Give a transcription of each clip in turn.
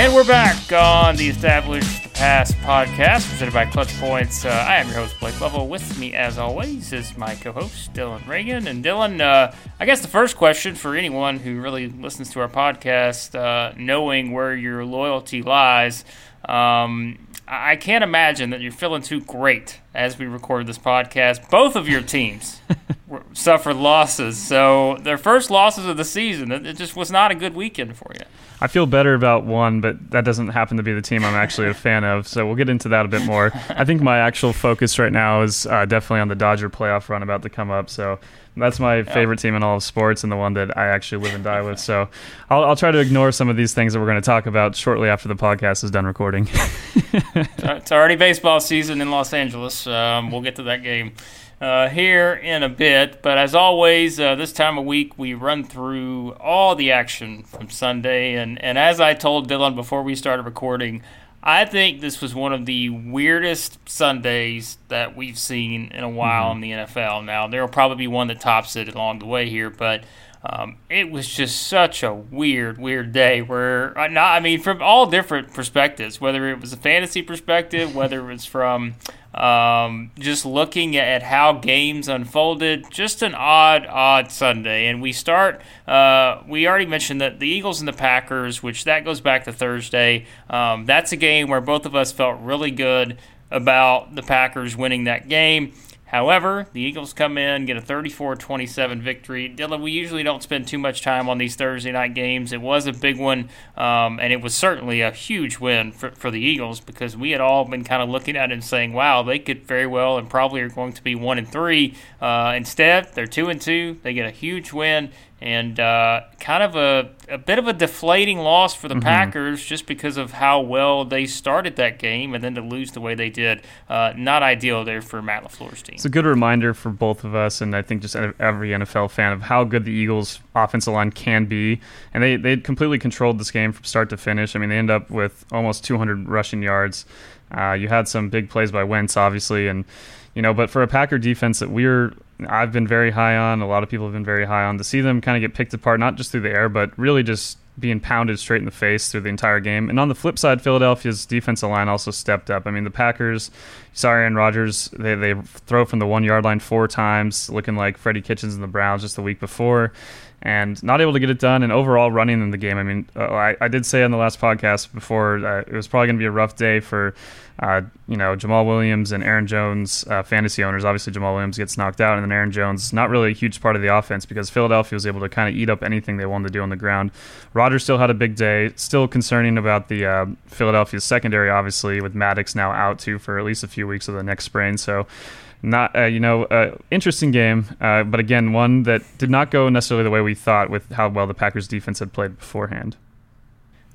And we're back on the Established Pass podcast presented by Clutch Points. Uh, I am your host, Blake Lovell. With me, as always, is my co host, Dylan Reagan. And Dylan, uh, I guess the first question for anyone who really listens to our podcast, uh, knowing where your loyalty lies, um, I can't imagine that you're feeling too great as we record this podcast. Both of your teams suffered losses. So, their first losses of the season, it just was not a good weekend for you. I feel better about one, but that doesn't happen to be the team I'm actually a fan of. So we'll get into that a bit more. I think my actual focus right now is uh, definitely on the Dodger playoff run about to come up. So that's my favorite team in all of sports and the one that I actually live and die with. So I'll, I'll try to ignore some of these things that we're going to talk about shortly after the podcast is done recording. it's already baseball season in Los Angeles. Um, we'll get to that game uh, here in a bit. But as always, uh, this time of week we run through all the action from Sunday. And, and as I told Dylan before we started recording, I think this was one of the weirdest Sundays that we've seen in a while mm-hmm. in the NFL. Now, there will probably be one that tops it along the way here, but. Um, it was just such a weird, weird day. Where uh, not, I mean, from all different perspectives, whether it was a fantasy perspective, whether it was from um, just looking at how games unfolded, just an odd, odd Sunday. And we start. Uh, we already mentioned that the Eagles and the Packers, which that goes back to Thursday. Um, that's a game where both of us felt really good about the Packers winning that game. However, the Eagles come in, get a 34 27 victory. Dylan, we usually don't spend too much time on these Thursday night games. It was a big one, um, and it was certainly a huge win for, for the Eagles because we had all been kind of looking at it and saying, wow, they could very well and probably are going to be 1 and 3. Uh, instead, they're 2 and 2. They get a huge win and uh, kind of a, a bit of a deflating loss for the mm-hmm. Packers just because of how well they started that game and then to lose the way they did. Uh, not ideal there for Matt LaFleur's team. It's a good reminder for both of us, and I think just every NFL fan, of how good the Eagles' offensive line can be. And they, they completely controlled this game from start to finish. I mean, they end up with almost 200 rushing yards. Uh, you had some big plays by Wentz, obviously, and you know, but for a Packer defense that we're I've been very high on, a lot of people have been very high on to see them kind of get picked apart, not just through the air, but really just being pounded straight in the face through the entire game. And on the flip side, Philadelphia's defensive line also stepped up. I mean, the Packers, sorry, Aaron Rodgers, they, they throw from the one yard line four times, looking like Freddie Kitchens and the Browns just the week before, and not able to get it done. And overall, running in the game. I mean, uh, I, I did say on the last podcast before uh, it was probably going to be a rough day for uh, you know, Jamaal Williams and Aaron Jones, uh, fantasy owners. Obviously, Jamaal Williams gets knocked out, and then Aaron Jones, not really a huge part of the offense because Philadelphia was able to kind of eat up anything they wanted to do on the ground. Rodgers still had a big day. Still concerning about the uh, Philadelphia secondary, obviously, with Maddox now out too for at least a few weeks of the next sprain. So, not uh, you know uh, interesting game uh, but again one that did not go necessarily the way we thought with how well the packers defense had played beforehand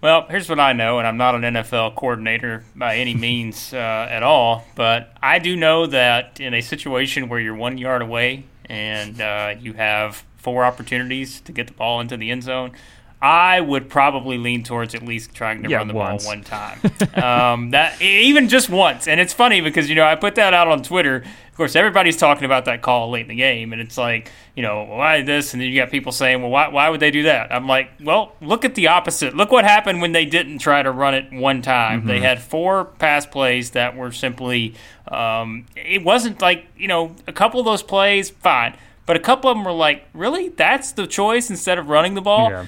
well, here's what I know, and I'm not an NFL coordinator by any means uh, at all, but I do know that in a situation where you're one yard away and uh, you have four opportunities to get the ball into the end zone, I would probably lean towards at least trying to Yeah, run the once. ball one time. um, that even just once, and it's funny because you know I put that out on Twitter. Of course, everybody's talking about that call late in the game, and it's like you know why this, and then you got people saying, well, why why would they do that? I'm like, well, look at the opposite. Look what happened when they didn't try to run it one time. They had four pass plays that were simply. Um, it wasn't like you know a couple of those plays, fine. But a couple of them were like, really? That's the choice instead of running the ball? Yeah.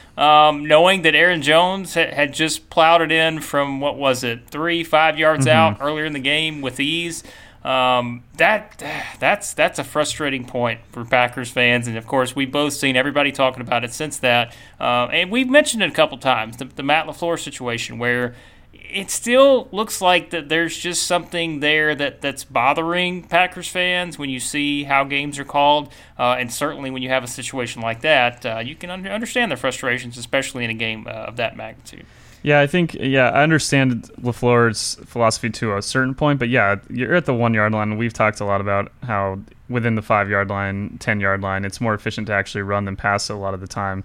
Um, knowing that Aaron Jones ha- had just plowed it in from, what was it, three, five yards out earlier in the game with ease. Um, that that's that's a frustrating point for Packers fans, and of course we've both seen everybody talking about it since that, uh, and we've mentioned it a couple times the, the Matt LaFleur situation where it still looks like that there's just something there that, that's bothering Packers fans when you see how games are called, uh, and certainly when you have a situation like that, uh, you can under, understand their frustrations, especially in a game uh, of that magnitude. Yeah, I think yeah, I understand LaFleur's philosophy to a certain point, but yeah, you're at the one yard line. We've talked a lot about how within the five yard line, ten yard line, it's more efficient to actually run than pass a lot of the time.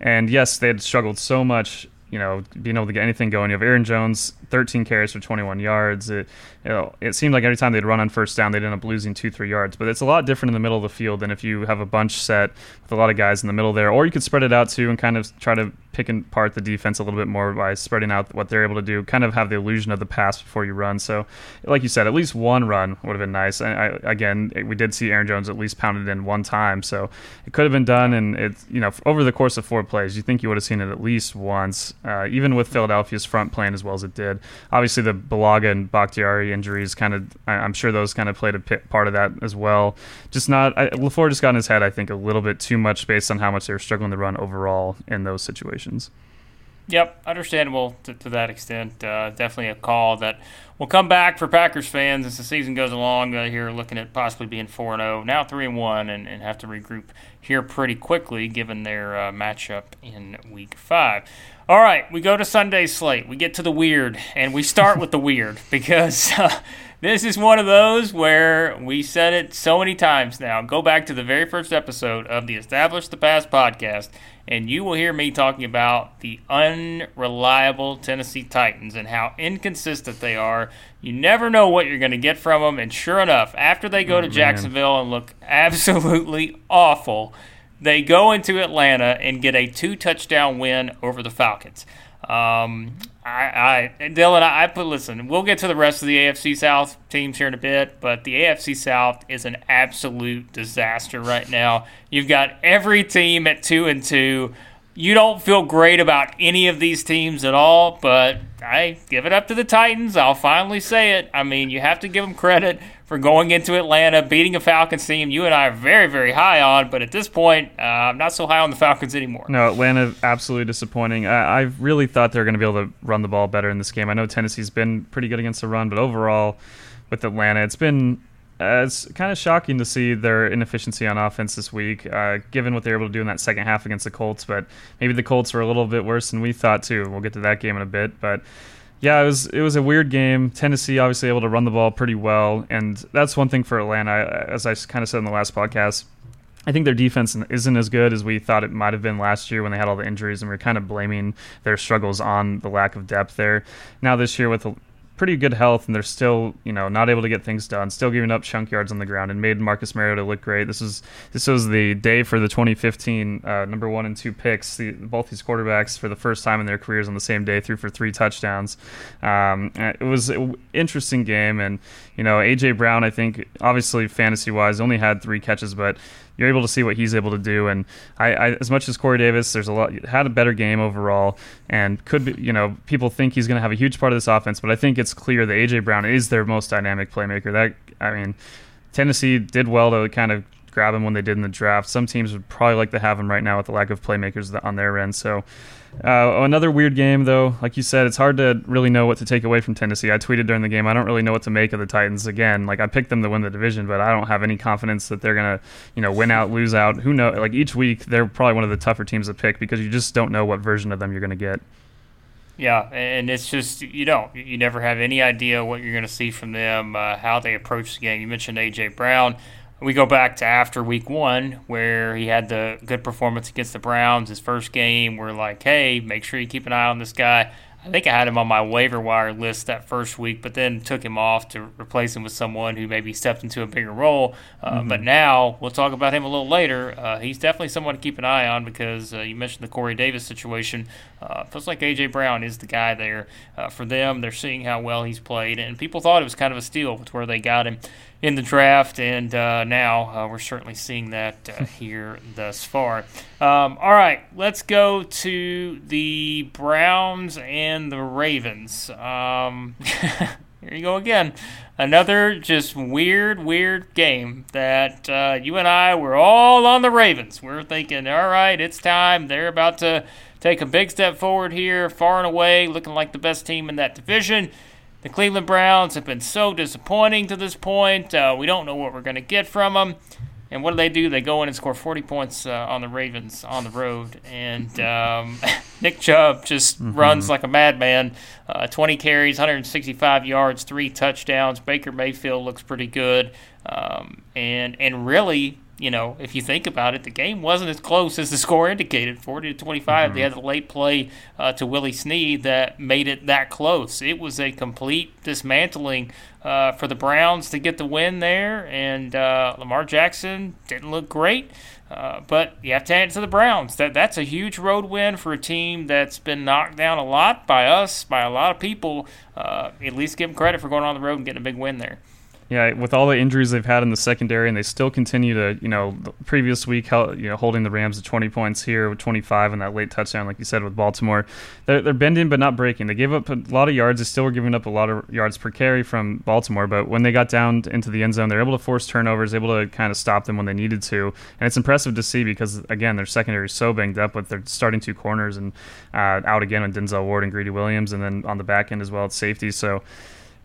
And yes, they had struggled so much, you know, being able to get anything going. You have Aaron Jones, 13 carries for 21 yards. It, you know, it seemed like every time they'd run on first down, they'd end up losing two, three yards. But it's a lot different in the middle of the field than if you have a bunch set with a lot of guys in the middle there, or you could spread it out too and kind of try to pick apart the defense a little bit more by spreading out what they're able to do, kind of have the illusion of the pass before you run. So, like you said, at least one run would have been nice. And I, again, we did see Aaron Jones at least pounded in one time, so it could have been done. And it's you know over the course of four plays, you think you would have seen it at least once, uh, even with Philadelphia's front playing as well as it did. Obviously, the Bulaga and Bakhtiari injuries kind of, I, I'm sure those kind of played a part of that as well. Just not I, LaFleur just got in his head, I think, a little bit too much based on how much they were struggling to run overall in those situations. Yep, understandable to, to that extent. Uh, definitely a call that will come back for Packers fans as the season goes along. Uh, here, looking at possibly being four and zero, now three and one, and, have to regroup here pretty quickly given their uh, matchup in Week Five. All right, we go to Sunday's slate. We get to the weird, and we start with the weird because uh, this is one of those where we said it so many times now. Go back to the very first episode of the Establish the Pass podcast, and you will hear me talking about the unreliable Tennessee Titans and how inconsistent they are. You never know what you're going to get from them, and sure enough, after they go to Jacksonville and look absolutely awful, they go into Atlanta and get a two touchdown win over the Falcons. Um, I, I, Dylan, I, I put listen. We'll get to the rest of the AFC South teams here in a bit, but the AFC South is an absolute disaster right now. You've got every team at two and two. You don't feel great about any of these teams at all, but I give it up to the Titans. I'll finally say it. I mean, you have to give them credit for going into Atlanta, beating a Falcons team you and I are very, very high on, but at this point, uh, I'm not so high on the Falcons anymore. No, Atlanta absolutely disappointing. I, I really thought they were going to be able to run the ball better in this game. I know Tennessee's been pretty good against the run, but overall, with Atlanta, it's been uh, it's kind of shocking to see their inefficiency on offense this week, uh, given what they were able to do in that second half against the Colts. But maybe the Colts were a little bit worse than we thought too. We'll get to that game in a bit, but yeah, it was it was a weird game. Tennessee obviously able to run the ball pretty well, and that's one thing for Atlanta. As I kind of said in the last podcast, I think their defense isn't as good as we thought it might have been last year when they had all the injuries, and we are kind of blaming their struggles on the lack of depth there. Now this year with pretty good health, and they're still you know not able to get things done, still giving up chunk yards on the ground, and made Marcus Mariota look great. This is this was the day for the 2015 uh, number one and two picks. The, both these quarterbacks for the first time in their careers on the same day threw for three touchdowns. Um, it was an interesting game, and you know AJ Brown, I think obviously fantasy wise only had three catches, but you're able to see what he's able to do. And I, I as much as Corey Davis, there's a lot had a better game overall, and could be you know people think he's going to have a huge part of this offense, but I think it's clear that AJ Brown is their most dynamic playmaker. That I mean, Tennessee did well to kind of grab him when they did in the draft. Some teams would probably like to have him right now with the lack of playmakers on their end. So. Uh, another weird game, though. Like you said, it's hard to really know what to take away from Tennessee. I tweeted during the game, I don't really know what to make of the Titans. Again, like I picked them to win the division, but I don't have any confidence that they're gonna, you know, win out, lose out. Who knows? Like each week, they're probably one of the tougher teams to pick because you just don't know what version of them you're gonna get. Yeah, and it's just you don't you never have any idea what you're going to see from them, uh, how they approach the game. You mentioned AJ Brown. We go back to after week one, where he had the good performance against the Browns, his first game. We're like, hey, make sure you keep an eye on this guy. I think I had him on my waiver wire list that first week, but then took him off to replace him with someone who maybe stepped into a bigger role. Uh, mm-hmm. But now we'll talk about him a little later. Uh, he's definitely someone to keep an eye on because uh, you mentioned the Corey Davis situation. Uh, feels like AJ Brown is the guy there uh, for them. They're seeing how well he's played, and people thought it was kind of a steal with where they got him in the draft, and uh, now uh, we're certainly seeing that uh, here thus far. Um, all right, let's go to the Browns and the Ravens. Um, here you go again. Another just weird, weird game that uh, you and I were all on the Ravens. We're thinking, all right, it's time. They're about to take a big step forward here, far and away, looking like the best team in that division. The Cleveland Browns have been so disappointing to this point. Uh, we don't know what we're going to get from them. And what do they do? They go in and score 40 points uh, on the Ravens on the road. And um, Nick Chubb just mm-hmm. runs like a madman. Uh, 20 carries, 165 yards, three touchdowns. Baker Mayfield looks pretty good. Um, and and really, you know, if you think about it, the game wasn't as close as the score indicated 40 to 25. Mm-hmm. They had the late play uh, to Willie Snead that made it that close. It was a complete dismantling uh, for the Browns to get the win there, and uh, Lamar Jackson didn't look great. Uh, but you have to hand it to the Browns. That that's a huge road win for a team that's been knocked down a lot by us, by a lot of people. Uh, at least give them credit for going on the road and getting a big win there. Yeah, with all the injuries they've had in the secondary, and they still continue to, you know, the previous week, you know, holding the Rams to 20 points here with 25 and that late touchdown, like you said, with Baltimore. They're, they're bending but not breaking. They gave up a lot of yards. They still were giving up a lot of yards per carry from Baltimore, but when they got down into the end zone, they're able to force turnovers, able to kind of stop them when they needed to. And it's impressive to see because, again, their secondary is so banged up with their starting two corners and uh, out again on Denzel Ward and Greedy Williams, and then on the back end as well at safety. So,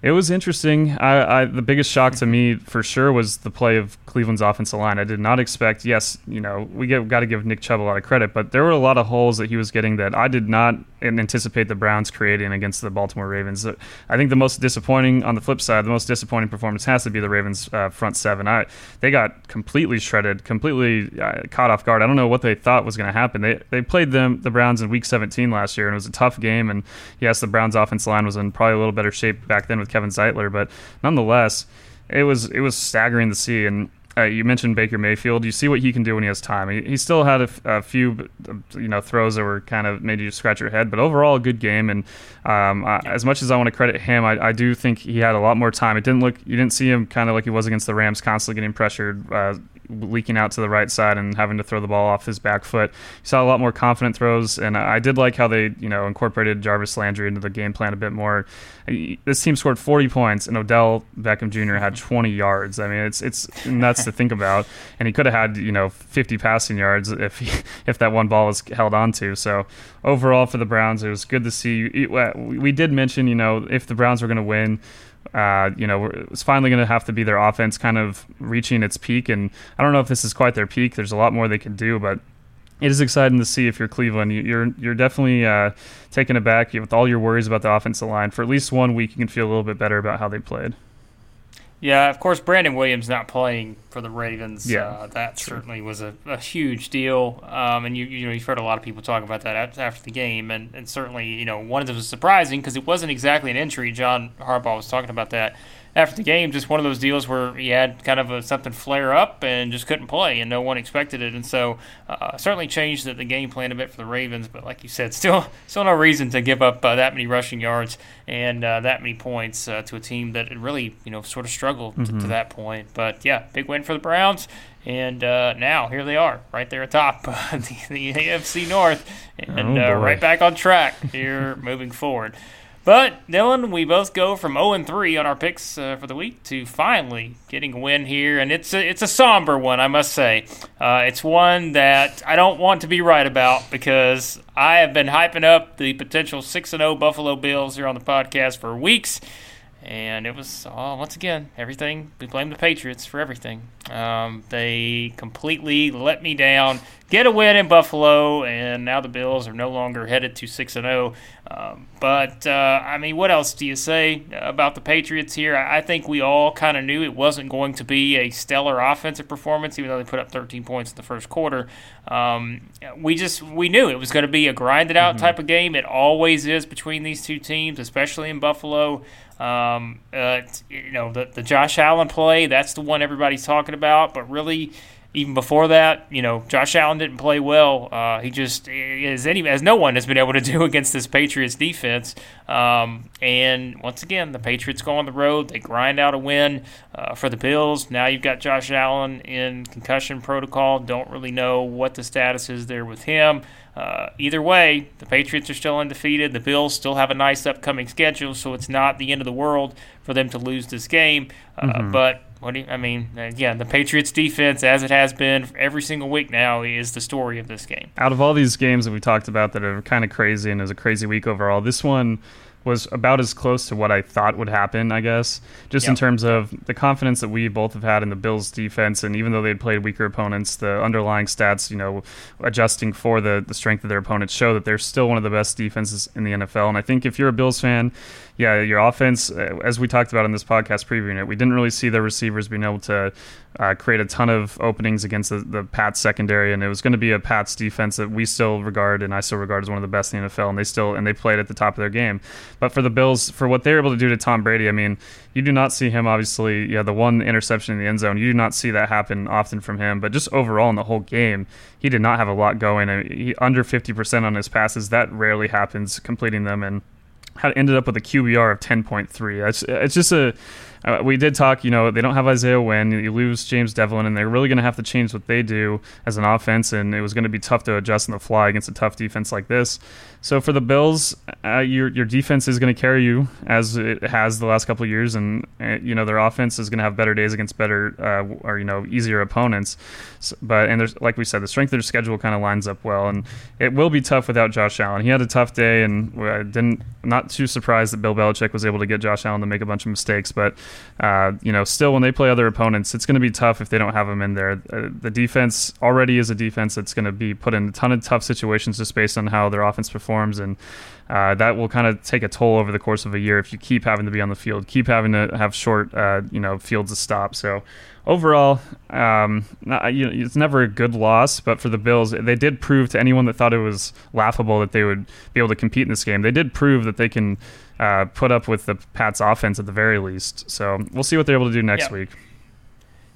it was interesting. I, I, the biggest shock to me for sure was the play of Cleveland's offensive line. I did not expect. Yes, you know we get got to give Nick Chubb a lot of credit, but there were a lot of holes that he was getting that I did not anticipate the Browns creating against the Baltimore Ravens. I think the most disappointing on the flip side, the most disappointing performance has to be the Ravens uh, front seven. I they got completely shredded, completely uh, caught off guard. I don't know what they thought was going to happen. They they played them the Browns in Week 17 last year, and it was a tough game. And yes, the Browns offense line was in probably a little better shape back then with Kevin Zeitler, but nonetheless, it was it was staggering to see. And uh, you mentioned Baker Mayfield. You see what he can do when he has time. He, he still had a, few, you know, throws that were kind of made you scratch your head, but overall a good game. And um, I, as much as I want to credit him, I, I, do think he had a lot more time. It didn't look, you didn't see him kind of like he was against the Rams, constantly getting pressured. Uh, leaking out to the right side and having to throw the ball off his back foot. You saw a lot more confident throws, and I did like how they, you know, incorporated Jarvis Landry into the game plan a bit more. This team scored 40 points, and Odell Beckham Jr. had 20 yards. I mean, it's it's nuts to think about, and he could have had you know 50 passing yards if he, if that one ball was held onto. So overall for the Browns, it was good to see. We did mention, you know, if the Browns were going to win uh, you know, it's finally going to have to be their offense kind of reaching its peak. And I don't know if this is quite their peak. There's a lot more they can do, but it is exciting to see if you're Cleveland. You're you're definitely uh, taken aback with all your worries about the offensive line. For at least one week, you can feel a little bit better about how they played. Yeah, of course, Brandon Williams not playing for the Ravens. Yeah, uh, that true. certainly was a, a huge deal. Um, and you you know you've heard a lot of people talk about that after the game, and, and certainly you know one of them was surprising because it wasn't exactly an injury. John Harbaugh was talking about that after the game, just one of those deals where he had kind of a, something flare up and just couldn't play, and no one expected it, and so uh, certainly changed the, the, game plan a bit for the Ravens. But like you said, still still no reason to give up uh, that many rushing yards and uh, that many points uh, to a team that really you know sort of struggled mm-hmm. to, to, that point. But yeah, big win for the Browns. And uh, now here they are, right there atop the, the AFC North, and oh uh, right back on track here moving forward. But Dylan, we both go from 0 and 3 on our picks uh, for the week to finally getting a win here, and it's a, it's a somber one, I must say. Uh, it's one that I don't want to be right about because I have been hyping up the potential 6 and 0 Buffalo Bills here on the podcast for weeks, and it was oh, once again everything. We blame the Patriots for everything. Um, they completely let me down get a win in Buffalo, and now the Bills are no longer headed to six and zero. Oh. Um, but uh, I mean, what else do you say about the Patriots here? I think we all kind of knew it wasn't going to be a stellar offensive performance, even though they put up 13 points in the first quarter. Um, we just we knew it was going to be a grinded out mm-hmm. type of game. It always is between these two teams, especially in Buffalo. Um, uh, you know, the the Josh Allen play that's the one everybody's talking about, but really even before that, you know, Josh Allen didn't play well. Uh, he just as any as no one has been able to do against this Patriots defense. Um, and once again, the Patriots go on the road. They grind out a win uh, for the Bills. Now you've got Josh Allen in concussion protocol. Don't really know what the status is there with him. Uh, either way, the Patriots are still undefeated. The Bills still have a nice upcoming schedule, so it's not the end of the world for them to lose this game. Uh, mm-hmm. But what do you, I mean? Uh, Again, the Patriots defense, as it has been every single week now, is the story of this game. Out of all these games that we talked about that are kind of crazy and is a crazy week overall, this one was about as close to what I thought would happen, I guess, just yep. in terms of the confidence that we both have had in the Bills defense. And even though they'd played weaker opponents, the underlying stats, you know, adjusting for the, the strength of their opponents show that they're still one of the best defenses in the NFL. And I think if you're a Bills fan, yeah, your offense, uh, as we talked about in this podcast previewing it, we didn't really see the receivers being able to uh, create a ton of openings against the, the Pats secondary, and it was going to be a Pats defense that we still regard and I still regard as one of the best in the NFL, and they still and they played at the top of their game. But for the Bills, for what they're able to do to Tom Brady, I mean, you do not see him obviously. Yeah, the one interception in the end zone, you do not see that happen often from him. But just overall in the whole game, he did not have a lot going. I mean, he, under fifty percent on his passes, that rarely happens completing them and had ended up with a QBR of 10.3. That's it's just a uh, we did talk, you know, they don't have Isaiah Wynn. You lose James Develin, and they're really going to have to change what they do as an offense, and it was going to be tough to adjust on the fly against a tough defense like this. So for the Bills, uh, your your defense is going to carry you as it has the last couple of years, and uh, you know their offense is going to have better days against better uh, or you know easier opponents. So, but and there's like we said, the strength of their schedule kind of lines up well, and it will be tough without Josh Allen. He had a tough day, and I didn't not too surprised that Bill Belichick was able to get Josh Allen to make a bunch of mistakes, but uh, you know still when they play other opponents, it's going to be tough if they don't have him in there. Uh, the defense already is a defense that's going to be put in a ton of tough situations just based on how their offense performs and uh, that will kind of take a toll over the course of a year if you keep having to be on the field, keep having to have short, uh, you know, fields to stop. So overall, um, it's never a good loss, but for the Bills, they did prove to anyone that thought it was laughable that they would be able to compete in this game. They did prove that they can uh, put up with the Pats' offense at the very least. So we'll see what they're able to do next yeah. week.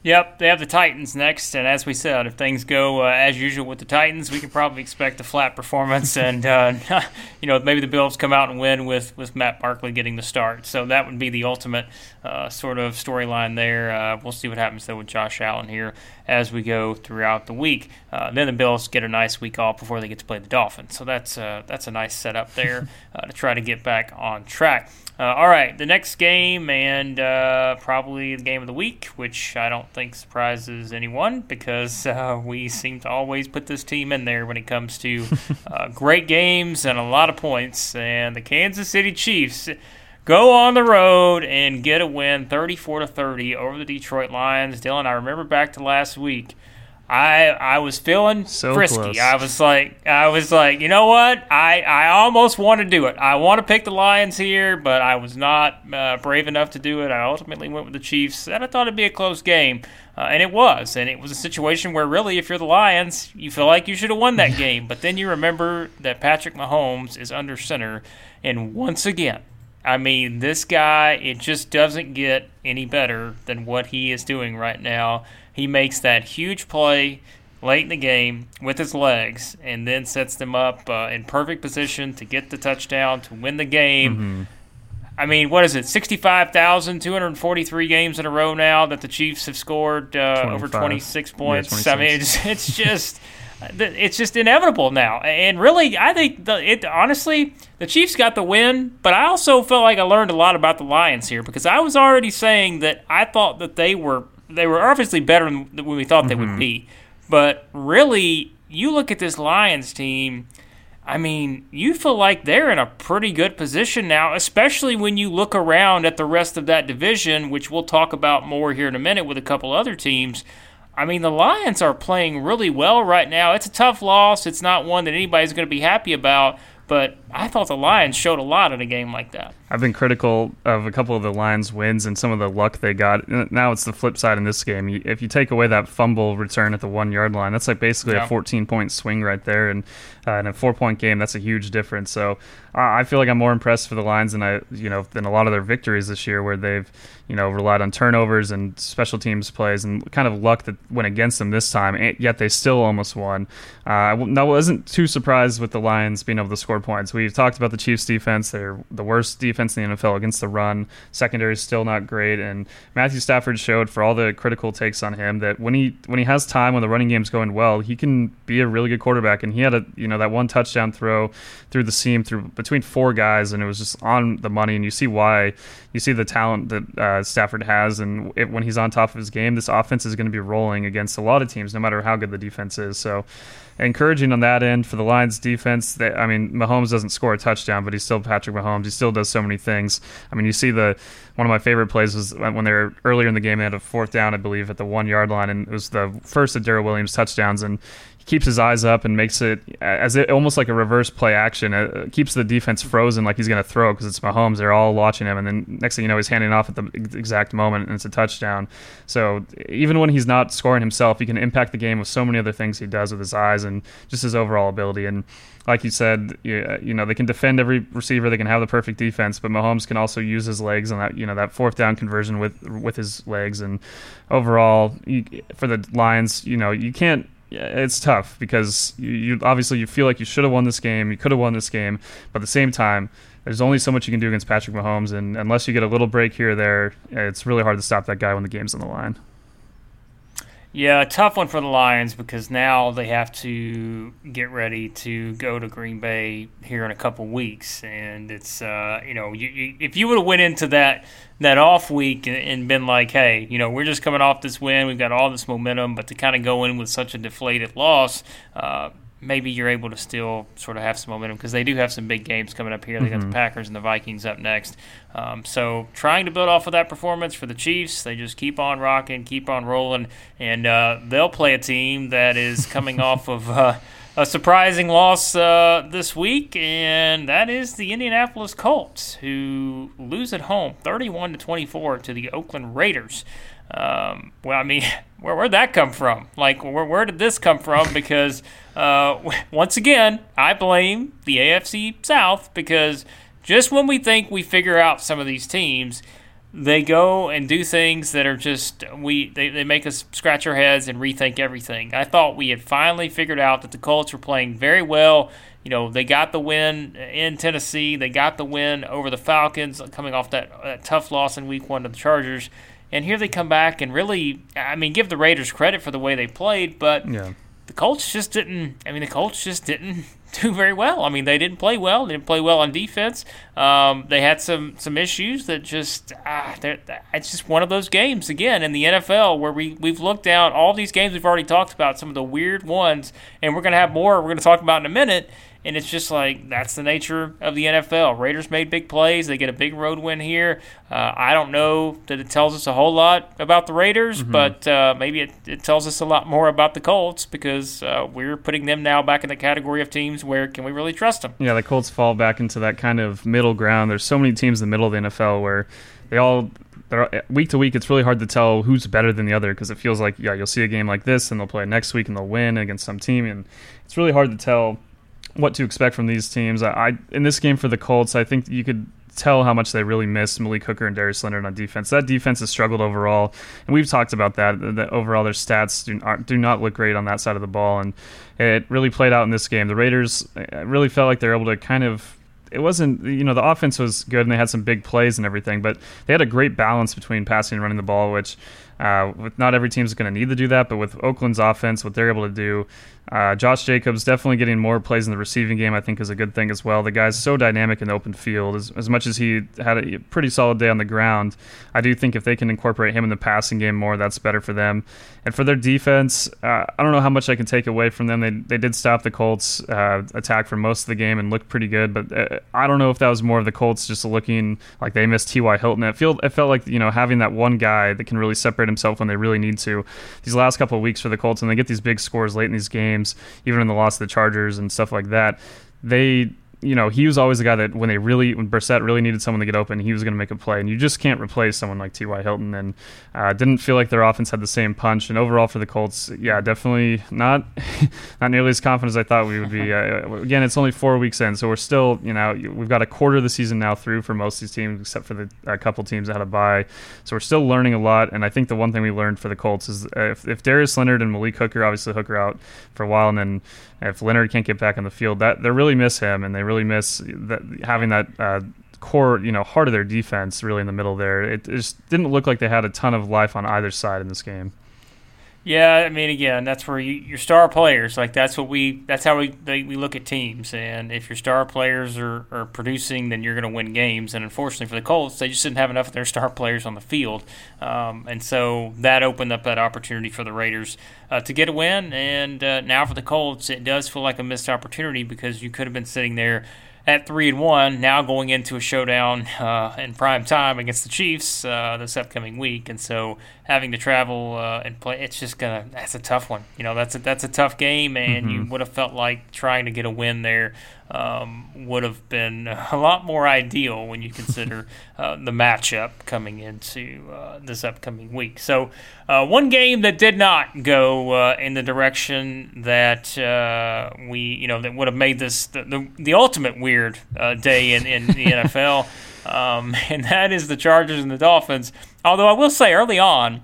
Yep, they have the Titans next, and as we said, if things go uh, as usual with the Titans, we can probably expect a flat performance, and uh, you know maybe the Bills come out and win with with Matt Barkley getting the start. So that would be the ultimate uh, sort of storyline there. Uh, we'll see what happens though with Josh Allen here as we go throughout the week. Uh, then the Bills get a nice week off before they get to play the Dolphins, so that's uh, that's a nice setup there to try to get back on track. Uh, all right, the next game, and uh, probably the game of the week, which I don't think surprises anyone because uh, we seem to always put this team in there when it comes to uh, great games and a lot of points. And the Kansas City Chiefs go on the road and get a win 34 to 30 over the Detroit Lions. Dylan, I remember back to last week I I was feeling so frisky. Close. I was like I was like, you know what? I I almost want to do it. I want to pick the Lions here, but I was not uh, brave enough to do it. I ultimately went with the Chiefs, and I thought it'd be a close game, uh, and it was. And it was a situation where really, if you're the Lions, you feel like you should have won that game, but then you remember that Patrick Mahomes is under center, and once again. I mean, this guy, it just doesn't get any better than what he is doing right now he makes that huge play late in the game with his legs and then sets them up uh, in perfect position to get the touchdown to win the game. Mm-hmm. I mean, what is it? 65,243 games in a row now that the Chiefs have scored uh, over 26 points. Yeah, 26. I mean, it's, it's just it's just inevitable now. And really, I think the, it honestly, the Chiefs got the win, but I also felt like I learned a lot about the Lions here because I was already saying that I thought that they were they were obviously better than we thought they mm-hmm. would be. But really, you look at this Lions team. I mean, you feel like they're in a pretty good position now, especially when you look around at the rest of that division, which we'll talk about more here in a minute with a couple other teams. I mean, the Lions are playing really well right now. It's a tough loss. It's not one that anybody's going to be happy about. But I thought the Lions showed a lot in a game like that. I've been critical of a couple of the Lions' wins and some of the luck they got. Now it's the flip side in this game. If you take away that fumble return at the one yard line, that's like basically yeah. a 14 point swing right there. And uh, in a four point game, that's a huge difference. So uh, I feel like I'm more impressed for the Lions than I, you know, than a lot of their victories this year, where they've, you know, relied on turnovers and special teams plays and kind of luck that went against them this time. Yet they still almost won. Uh, I wasn't too surprised with the Lions being able to score points. We've talked about the Chiefs' defense; they're the worst defense in the NFL against the run. Secondary is still not great, and Matthew Stafford showed for all the critical takes on him that when he when he has time when the running game's going well, he can be a really good quarterback. And he had a you know that one touchdown throw through the seam through between four guys, and it was just on the money. And you see why you see the talent that uh, Stafford has, and it, when he's on top of his game, this offense is going to be rolling against a lot of teams, no matter how good the defense is. So encouraging on that end for the Lions defense. They, I mean, Mahomes doesn't score a touchdown, but he's still Patrick Mahomes. He still does so many things. I mean, you see the one of my favorite plays was when they were earlier in the game. They had a fourth down, I believe, at the one yard line, and it was the first of Darrel Williams touchdowns. And keeps his eyes up and makes it as it almost like a reverse play action. It keeps the defense frozen like he's going to throw because it's Mahomes. They're all watching him, and then next thing you know, he's handing off at the exact moment, and it's a touchdown. So even when he's not scoring himself, he can impact the game with so many other things he does with his eyes and just his overall ability. And like you said, you, know they can defend every receiver, they can have the perfect defense, but Mahomes can also use his legs on that you know that fourth down conversion with with his legs. And overall, for the Lions, you know you can't it's tough because you, you obviously you feel like you should have won this game, you could have won this game, but at the same time, there's only so much you can do against Patrick Mahomes, and unless you get a little break here or there, it's really hard to stop that guy when the game's on the line. Yeah, tough one for the Lions because now they have to get ready to go to Green Bay here in a couple weeks, and it's uh, you know you, you, if you would have went into that that off week and, and, been like, hey, you know we're just coming off this win, we've got all this momentum, but to kind of go in with such a deflated loss, uh, maybe you're able to still sort of have some momentum because they do have some big games coming up here. They got mm-hmm. the Packers and the Vikings up next. Um, so trying to build off of that performance for the Chiefs, they just keep on rocking, keep on rolling, and uh, they'll play a team that is coming off of. Uh, a surprising loss uh, this week, and that is the Indianapolis Colts, who lose at home, 31 to 24, to the Oakland Raiders. Um, well, I mean, where where'd that come from? Like, where where did this come from? Because uh, once again, I blame the AFC South because just when we think we figure out some of these teams, they go and do things that are just we they, they make us scratch our heads and rethink everything. I thought we had finally figured out that the Colts were playing very well. You know, they got the win in Tennessee. They got the win over the Falcons, coming off that, that tough loss in Week One to the Chargers. And here they come back and really, I mean, give the Raiders credit for the way they played, but yeah. the Colts just didn't. I mean, the Colts just didn't do very well. I mean, they didn't play well. They didn't play well on defense. Um, they had some some issues that just ah, it's just one of those games again in the NFL where we we've looked down all these games we've already talked about some of the weird ones, and we're gonna have more. We're gonna talk about in a minute. And it's just like that's the nature of the NFL. Raiders made big plays. They get a big road win here. Uh, I don't know that it tells us a whole lot about the Raiders, mm-hmm. but uh, maybe it, it, tells us a lot more about the Colts because uh, we're putting them now back in the category of teams where can we really trust them? Yeah, the Colts fall back into that kind of middle ground. There's so many teams in the middle of the NFL where they all week to week, it's really hard to tell who's better than the other because it feels like yeah, you'll see a game like this and they'll play next week and they'll win against some team, and it's really hard to tell what to expect from these teams. I, I in this game for the Colts, I think you could tell how much they really missed Malik Hooker and Darius Leonard on defense. That defense has struggled overall, and we've talked about that. That overall their stats do not, do not look great on that side of the ball, and it really played out in this game. The Raiders really felt like they're able to kind of. It wasn't, you know, the offense was good and they had some big plays and everything, but they had a great balance between passing and running the ball, which uh, with not every team's going to need to do that, but with Oakland's offense, what they're able to do, uh, Josh Jacobs definitely getting more plays in the receiving game, I think, is a good thing as well. The guy's so dynamic in the open field. As, as much as he had a pretty solid day on the ground, I do think if they can incorporate him in the passing game more, that's better for them. And for their defense, uh, I don't know how much I can take away from them. They, they did stop the Colts' uh, attack for most of the game and looked pretty good, but uh, I don't know if that was more of the Colts just looking like they missed T.Y. Hilton. It felt, it felt like, you know, having that one guy that can really separate separate himself when they really need to. These last couple of weeks for the Colts, and they get these big scores late in these games, even in the loss of the Chargers and stuff like that. They you know, he was always the guy that when they really, when Brissett really needed someone to get open, he was going to make a play. And you just can't replace someone like T.Y. Hilton. And uh, didn't feel like their offense had the same punch. And overall for the Colts, yeah, definitely not not nearly as confident as I thought we would be. Uh, again, it's only four weeks in, so we're still, you know, we've got a quarter of the season now through for most of these teams, except for the a couple teams that had a bye. So we're still learning a lot. And I think the one thing we learned for the Colts is if, if Darius Leonard and Malik Hooker, obviously Hooker out for a while, and then if Leonard can't get back on the field, that they really miss him, and they really miss that, having that uh, core, you know, heart of their defense really in the middle there. It, it just didn't look like they had a ton of life on either side in this game. Yeah, I mean, again, that's where you, your star players like that's what we that's how we they, we look at teams, and if your star players are, are producing, then you're going to win games. And unfortunately for the Colts, they just didn't have enough of their star players on the field, um, and so that opened up that opportunity for the Raiders uh, to get a win. And uh, now for the Colts, it does feel like a missed opportunity because you could have been sitting there at three and one, now going into a showdown uh, in prime time against the Chiefs uh, this upcoming week, and so having to travel uh, and play, it's just gonna that's a tough one. You know, that's a that's a tough game, and mm-hmm. you would have felt like trying to get a win there um, would have been a lot more ideal when you consider uh, the matchup coming into uh, this upcoming week. So, uh, one game that did not go uh, in the direction that uh, we, you know, that would have made this the, the, the ultimate weird uh, day in, in the NFL, um, and that is the Chargers and the Dolphins. Although I will say early on,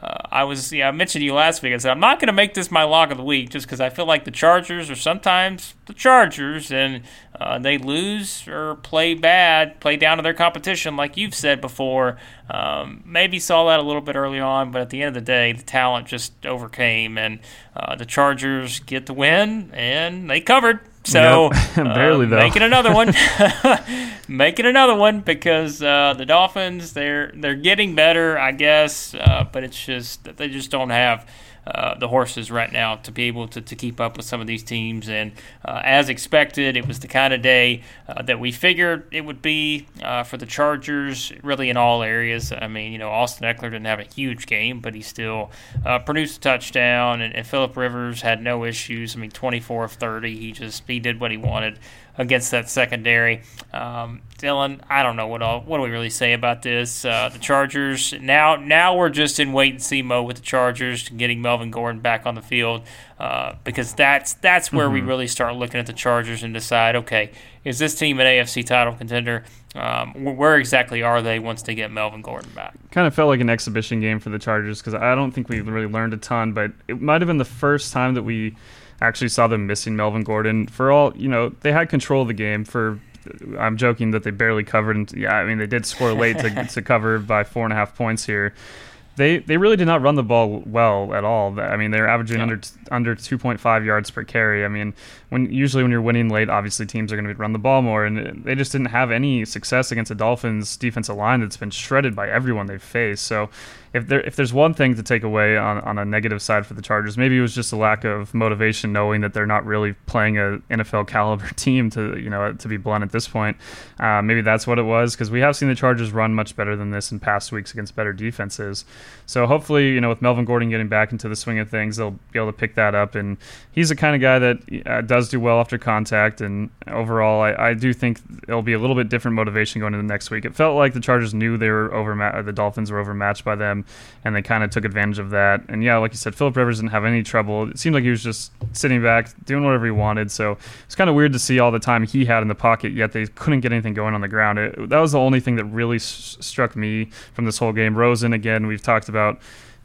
uh, I was yeah I mentioned you last week. I said I'm not going to make this my lock of the week just because I feel like the Chargers are sometimes the Chargers and uh, they lose or play bad, play down to their competition, like you've said before. Um, maybe saw that a little bit early on, but at the end of the day, the talent just overcame, and uh, the Chargers get the win, and they covered. So yep. barely uh, though. making another one, making another one because uh, the Dolphins they're they're getting better, I guess, uh, but it's just they just don't have uh, the horses right now to be able to, to keep up with some of these teams. And uh, as expected, it was the kind of day uh, that we figured it would be uh, for the Chargers, really in all areas. I mean, you know, Austin Ekeler didn't have a huge game, but he still uh, produced a touchdown, and, and Philip Rivers had no issues. I mean, 24 of 30, he just he did what he wanted against that secondary. Um, Dylan, I don't know what all what do we really say about this. Uh, the Chargers now now we're just in wait and see mode with the Chargers getting Melvin Gordon back on the field uh, because that's that's where mm-hmm. we really start looking at the Chargers and decide okay is this team an AFC title contender? Um, where exactly are they once they get Melvin Gordon back? Kind of felt like an exhibition game for the Chargers because I don't think we really learned a ton, but it might have been the first time that we actually saw them missing Melvin Gordon. For all you know, they had control of the game. For I'm joking that they barely covered. And, yeah, I mean they did score late to to cover by four and a half points here. They they really did not run the ball well at all. I mean they're averaging yeah. under under 2.5 yards per carry. I mean when usually when you're winning late, obviously teams are going to run the ball more, and they just didn't have any success against the Dolphins defensive line that's been shredded by everyone they've faced. So if there if there's one thing to take away on, on a negative side for the Chargers, maybe it was just a lack of motivation, knowing that they're not really playing a NFL caliber team to you know to be blunt at this point. Uh, maybe that's what it was because we have seen the Chargers run much better than this in past weeks against better defenses. So hopefully, you know, with Melvin Gordon getting back into the swing of things, they'll be able to pick that up. And he's the kind of guy that uh, does do well after contact. And overall, I, I, do think it'll be a little bit different motivation going into the next week. It felt like the Chargers knew they were overmatched, the Dolphins were overmatched by them and they kind of took advantage of that. And yeah, like you said, Philip Rivers didn't have any trouble. It seemed like he was just sitting back, doing whatever he wanted. So it's kind of weird to see all the time he had in the pocket, yet they couldn't get anything going on the ground. It, that was the only thing that really s- struck me from this whole game. Rosen, again, we've talked about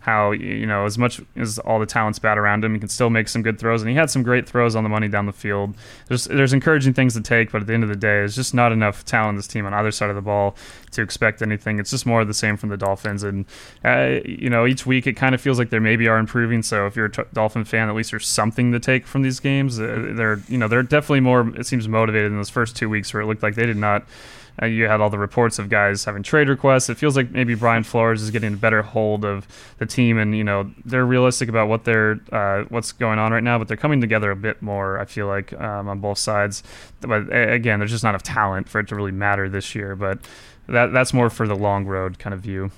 how you know as much as all the talent's bad around him, he can still make some good throws, and he had some great throws on the money down the field. There's there's encouraging things to take, but at the end of the day, there's just not enough talent in this team on either side of the ball to expect anything. It's just more of the same from the Dolphins, and uh, you know each week it kind of feels like they maybe are improving. So if you're a t- Dolphin fan, at least there's something to take from these games. Uh, they're you know they're definitely more it seems motivated in those first two weeks where it looked like they did not uh, you had all the reports of guys having trade requests. It feels like maybe Brian Flores is getting a better hold of the team, and you know they're realistic about what they're uh, what's going on right now, but they're coming together a bit more. I feel like um, on both sides, but again, there's just not enough talent for it to really matter this year. But that that's more for the long road kind of view.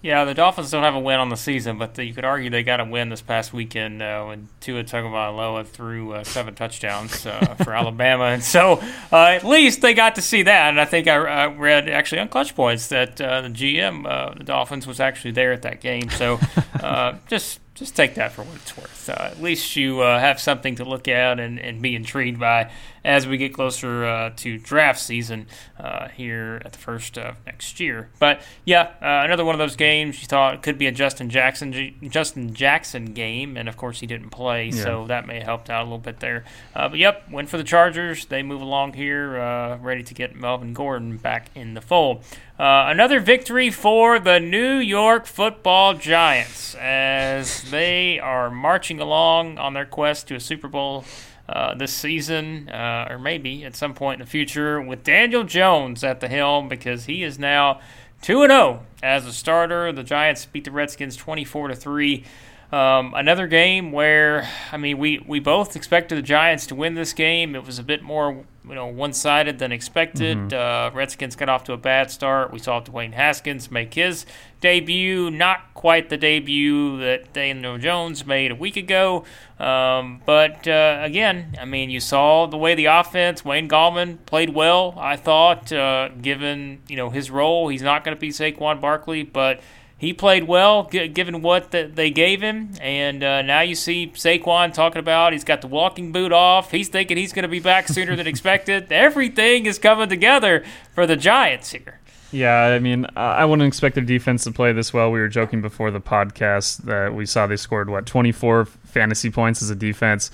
Yeah, the Dolphins don't have a win on the season, but the, you could argue they got a win this past weekend uh, when Tua Tagovailoa threw uh, seven touchdowns uh, for Alabama, and so uh, at least they got to see that. And I think I, I read actually on Clutch Points that uh, the GM, uh, the Dolphins, was actually there at that game. So just just take that for what it's worth. Uh, at least you uh, have something to look at and, and be intrigued by as we get closer uh, to draft season uh, here at the first of next year. But yeah, uh, another one of those games you thought could be a Justin Jackson Justin Jackson game, and of course he didn't play, yeah. so that may have helped out a little bit there. Uh, but yep, win for the Chargers. They move along here, ready to get Melvin Gordon back in the fold. Uh, another victory for the New York football Giants as they are marching along on their quest to a Super Bowl uh, this season, uh, or maybe at some point in the future, with Daniel Jones at the helm because he is now 2 0 as a starter. The Giants beat the Redskins 24 3. Um, another game where, I mean, we, we both expected the Giants to win this game. It was a bit more, you know, one-sided than expected. Mm-hmm. Uh, Redskins got off to a bad start. We saw Dwayne Haskins make his debut, not quite the debut that Daniel Jones made a week ago. Um, but uh, again, I mean, you saw the way the offense. Wayne Gallman played well. I thought, uh, given you know his role, he's not going to be Saquon Barkley, but he played well given what the, they gave him. And uh, now you see Saquon talking about he's got the walking boot off. He's thinking he's going to be back sooner than expected. Everything is coming together for the Giants here. Yeah, I mean, I wouldn't expect their defense to play this well. We were joking before the podcast that we saw they scored what 24 fantasy points as a defense.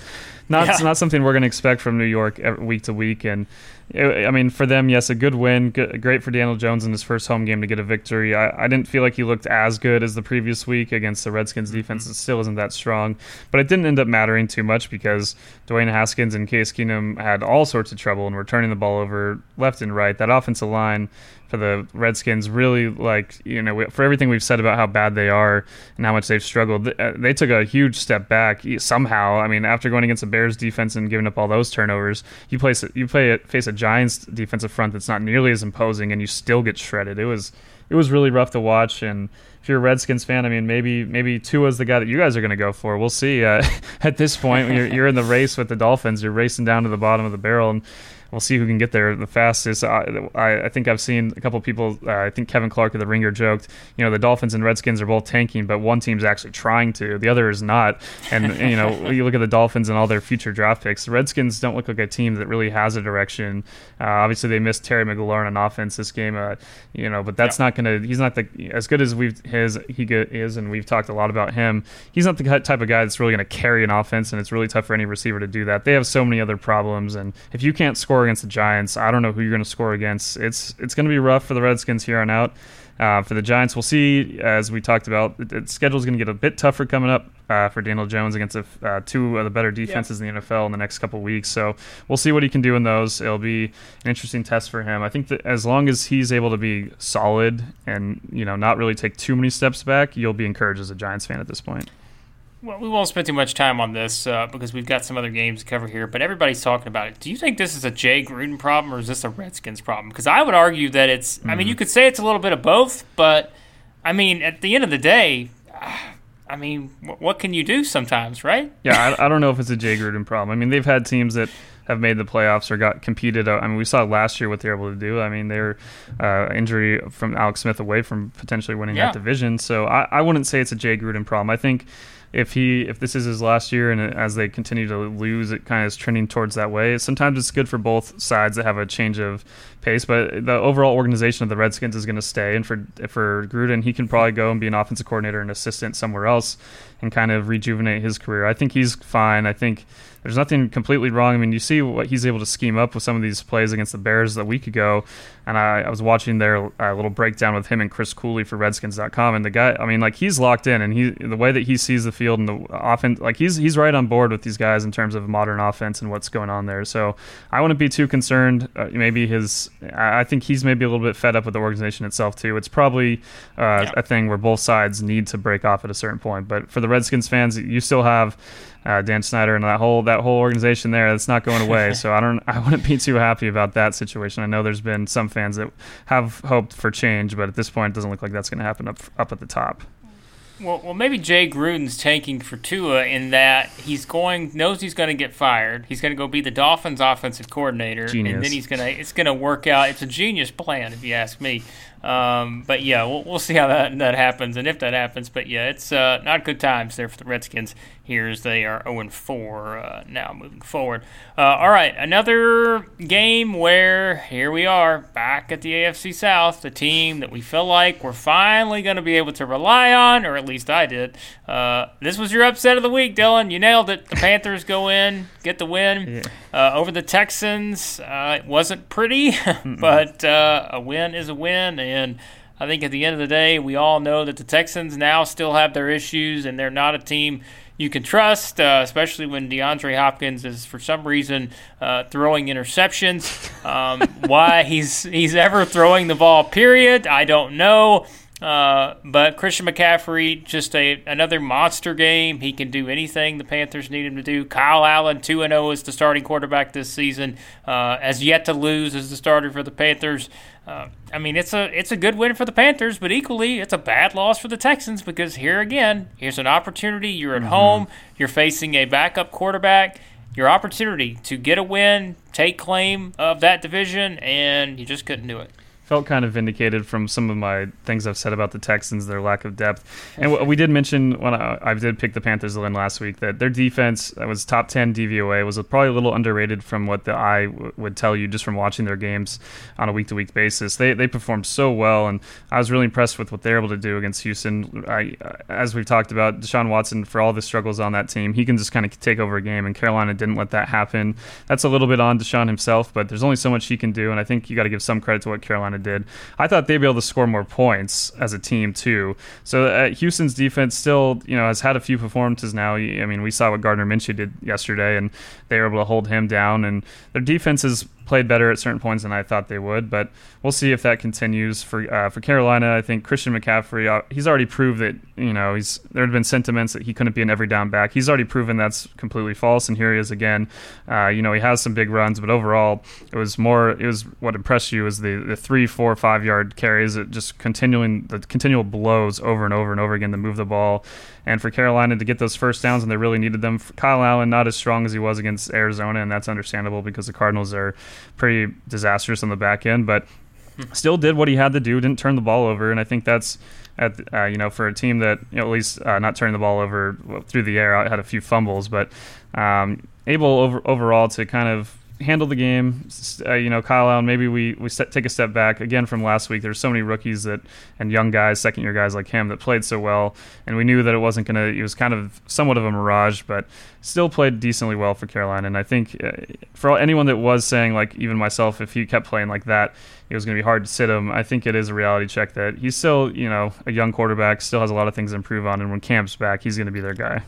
Not yeah. not something we're going to expect from New York week to week. And I mean, for them, yes, a good win. Good, great for Daniel Jones in his first home game to get a victory. I, I didn't feel like he looked as good as the previous week against the Redskins defense. It still isn't that strong, but it didn't end up mattering too much because Dwayne Haskins and Case Keenum had all sorts of trouble and were turning the ball over left and right. That offensive line for the Redskins really like you know for everything we've said about how bad they are and how much they've struggled uh, they took a huge step back somehow I mean after going against the Bears defense and giving up all those turnovers you place you play face a Giants defensive front that's not nearly as imposing, and you still get shredded. It was it was really rough to watch. And if you're a Redskins fan, I mean, maybe maybe Tua's the guy that you guys are going to go for. We'll see. Uh, at this point, you're, you're in the race with the Dolphins. You're racing down to the bottom of the barrel, and we'll see who can get there the fastest. I, I, I think I've seen a couple people. Uh, I think Kevin Clark of the Ringer joked, you know, the Dolphins and Redskins are both tanking, but one team's actually trying to, the other is not. And you know, you look at the Dolphins and all their future draft picks. The Redskins don't look like a team that really has a direction. Uh, obviously, they missed Terry McLaurin on offense this game, uh, you know, but that's yeah. not going to. He's not the as good as we've his he is, and we've talked a lot about him. He's not the type of guy that's really going to carry an offense, and it's really tough for any receiver to do that. They have so many other problems, and if you can't score against the Giants, I don't know who you're going to score against. It's it's going to be rough for the Redskins here on out. Uh, for the Giants, we'll see. As we talked about, the, schedule is going to get a bit tougher coming up uh, for Daniel Jones against uh, two of the better defenses yeah. in the NFL in the next couple weeks. So we'll see what he can do in those. It'll be an interesting test for him. I think that as long as he's able to be solid and you know not really take too many steps back, you'll be encouraged as a Giants fan at this point. Well, we won't spend too much time on this uh, because we've got some other games to cover here, but everybody's talking about it. Do you think this is a Jay Gruden problem or is this a Redskins problem? Because I would argue that it's, mm-hmm. I mean, you mm-hmm. could say it's a little bit of both, but I mean, at the end of the day, I mean, what can you do sometimes, right? Yeah, I, I don't know if it's a Jay Gruden problem. I mean, they've had teams that have made the playoffs or got competed. I mean, we saw last year what they're able to do. I mean, their uh, injury from Alex Smith away from potentially winning yeah. that division. So I, I wouldn't say it's a Jay Gruden problem. I think if he if this is his last year and as they continue to lose, it kind of is trending towards that way. Sometimes it's good for both sides that have a change of pace, but the overall organization of the Redskins is going to stay. And for for Gruden, he can probably go and be an offensive coordinator and assistant somewhere else and kind of rejuvenate his career. I think he's fine. I think there's nothing completely wrong. I mean, you see what he's able to scheme up with some of these plays against the Bears a week ago, and I, I was watching their uh, little breakdown with him and Chris Cooley for Redskins.com, and the guy, I mean, like he's locked in, and he the way that he sees the field and the offense, like he's he's right on board with these guys in terms of modern offense and what's going on there. So I wouldn't be too concerned. Uh, maybe his, I think he's maybe a little bit fed up with the organization itself too. It's probably uh, yeah. a thing where both sides need to break off at a certain point, but for the Redskins fans, you still have uh, Dan Snyder and that whole that whole organization there. That's not going away. so I don't I wouldn't be too happy about that situation. I know there's been some fans that have hoped for change, but at this point, it doesn't look like that's going to happen up up at the top. Well, well, maybe Jay Gruden's tanking for Tua in that he's going knows he's going to get fired. He's going to go be the Dolphins' offensive coordinator, genius. and then he's going to it's going to work out. It's a genius plan, if you ask me. Um, but yeah, we'll, we'll see how that that happens and if that happens. But yeah, it's uh, not good times there for the Redskins here as they are 0 4 uh, now moving forward. Uh, all right, another game where here we are back at the AFC South, the team that we feel like we're finally going to be able to rely on, or at least I did. Uh, this was your upset of the week, Dylan. You nailed it. The Panthers go in, get the win Yeah. Uh, over the Texans. Uh, it wasn't pretty, but uh, a win is a win. And I think at the end of the day, we all know that the Texans now still have their issues, and they're not a team you can trust, uh, especially when DeAndre Hopkins is for some reason uh, throwing interceptions. Um, why he's he's ever throwing the ball, period, I don't know. Uh, but Christian McCaffrey, just a another monster game. He can do anything the Panthers need him to do. Kyle Allen, two and zero is the starting quarterback this season, uh, has yet to lose as the starter for the Panthers. Uh, I mean, it's a it's a good win for the Panthers, but equally it's a bad loss for the Texans because here again, here's an opportunity. You're at home. You're facing a backup quarterback. Your opportunity to get a win, take claim of that division, and you just couldn't do it. Felt kind of vindicated from some of my things I've said about the Texans, their lack of depth. And we did mention when I, I did pick the Panthers to win last week that their defense that was top 10 DVOA was probably a little underrated from what the eye w- would tell you just from watching their games on a week to week basis. They, they performed so well, and I was really impressed with what they're able to do against Houston. I, uh, as we've talked about, Deshaun Watson, for all the struggles on that team, he can just kind of take over a game, and Carolina didn't let that happen. That's a little bit on Deshaun himself, but there's only so much he can do, and I think you got to give some credit to what Did. I thought they'd be able to score more points as a team too. So uh, Houston's defense still, you know, has had a few performances now. I mean, we saw what Gardner Minshew did yesterday, and they were able to hold him down. And their defense has played better at certain points than I thought they would. But we'll see if that continues for uh, for Carolina. I think Christian McCaffrey, uh, he's already proved that you know he's there had been sentiments that he couldn't be an every down back. He's already proven that's completely false, and here he is again. Uh, you know, he has some big runs, but overall, it was more. It was what impressed you was the the three, four, five yard carries, it just continuing the continual blows over and over and over again to move the ball. And for Carolina to get those first downs, and they really needed them. Kyle Allen, not as strong as he was against Arizona, and that's understandable because the Cardinals are pretty disastrous on the back end, but still did what he had to do. Didn't turn the ball over, and I think that's at uh, you know for a team that you know, at least uh, not turning the ball over through the air. Had a few fumbles, but um, able over, overall to kind of handle the game. Uh, you know, Kyle Allen. Maybe we we set, take a step back again from last week. There's so many rookies that and young guys, second year guys like him that played so well, and we knew that it wasn't gonna. It was kind of somewhat of a mirage, but still played decently well for Carolina. And I think uh, for anyone that was saying like even myself, if he kept playing like that, it was going to be hard to sit him. I think it is a reality check that he's still you know a young quarterback, still has a lot of things to improve on, and when Cam's back, he's going to be their guy.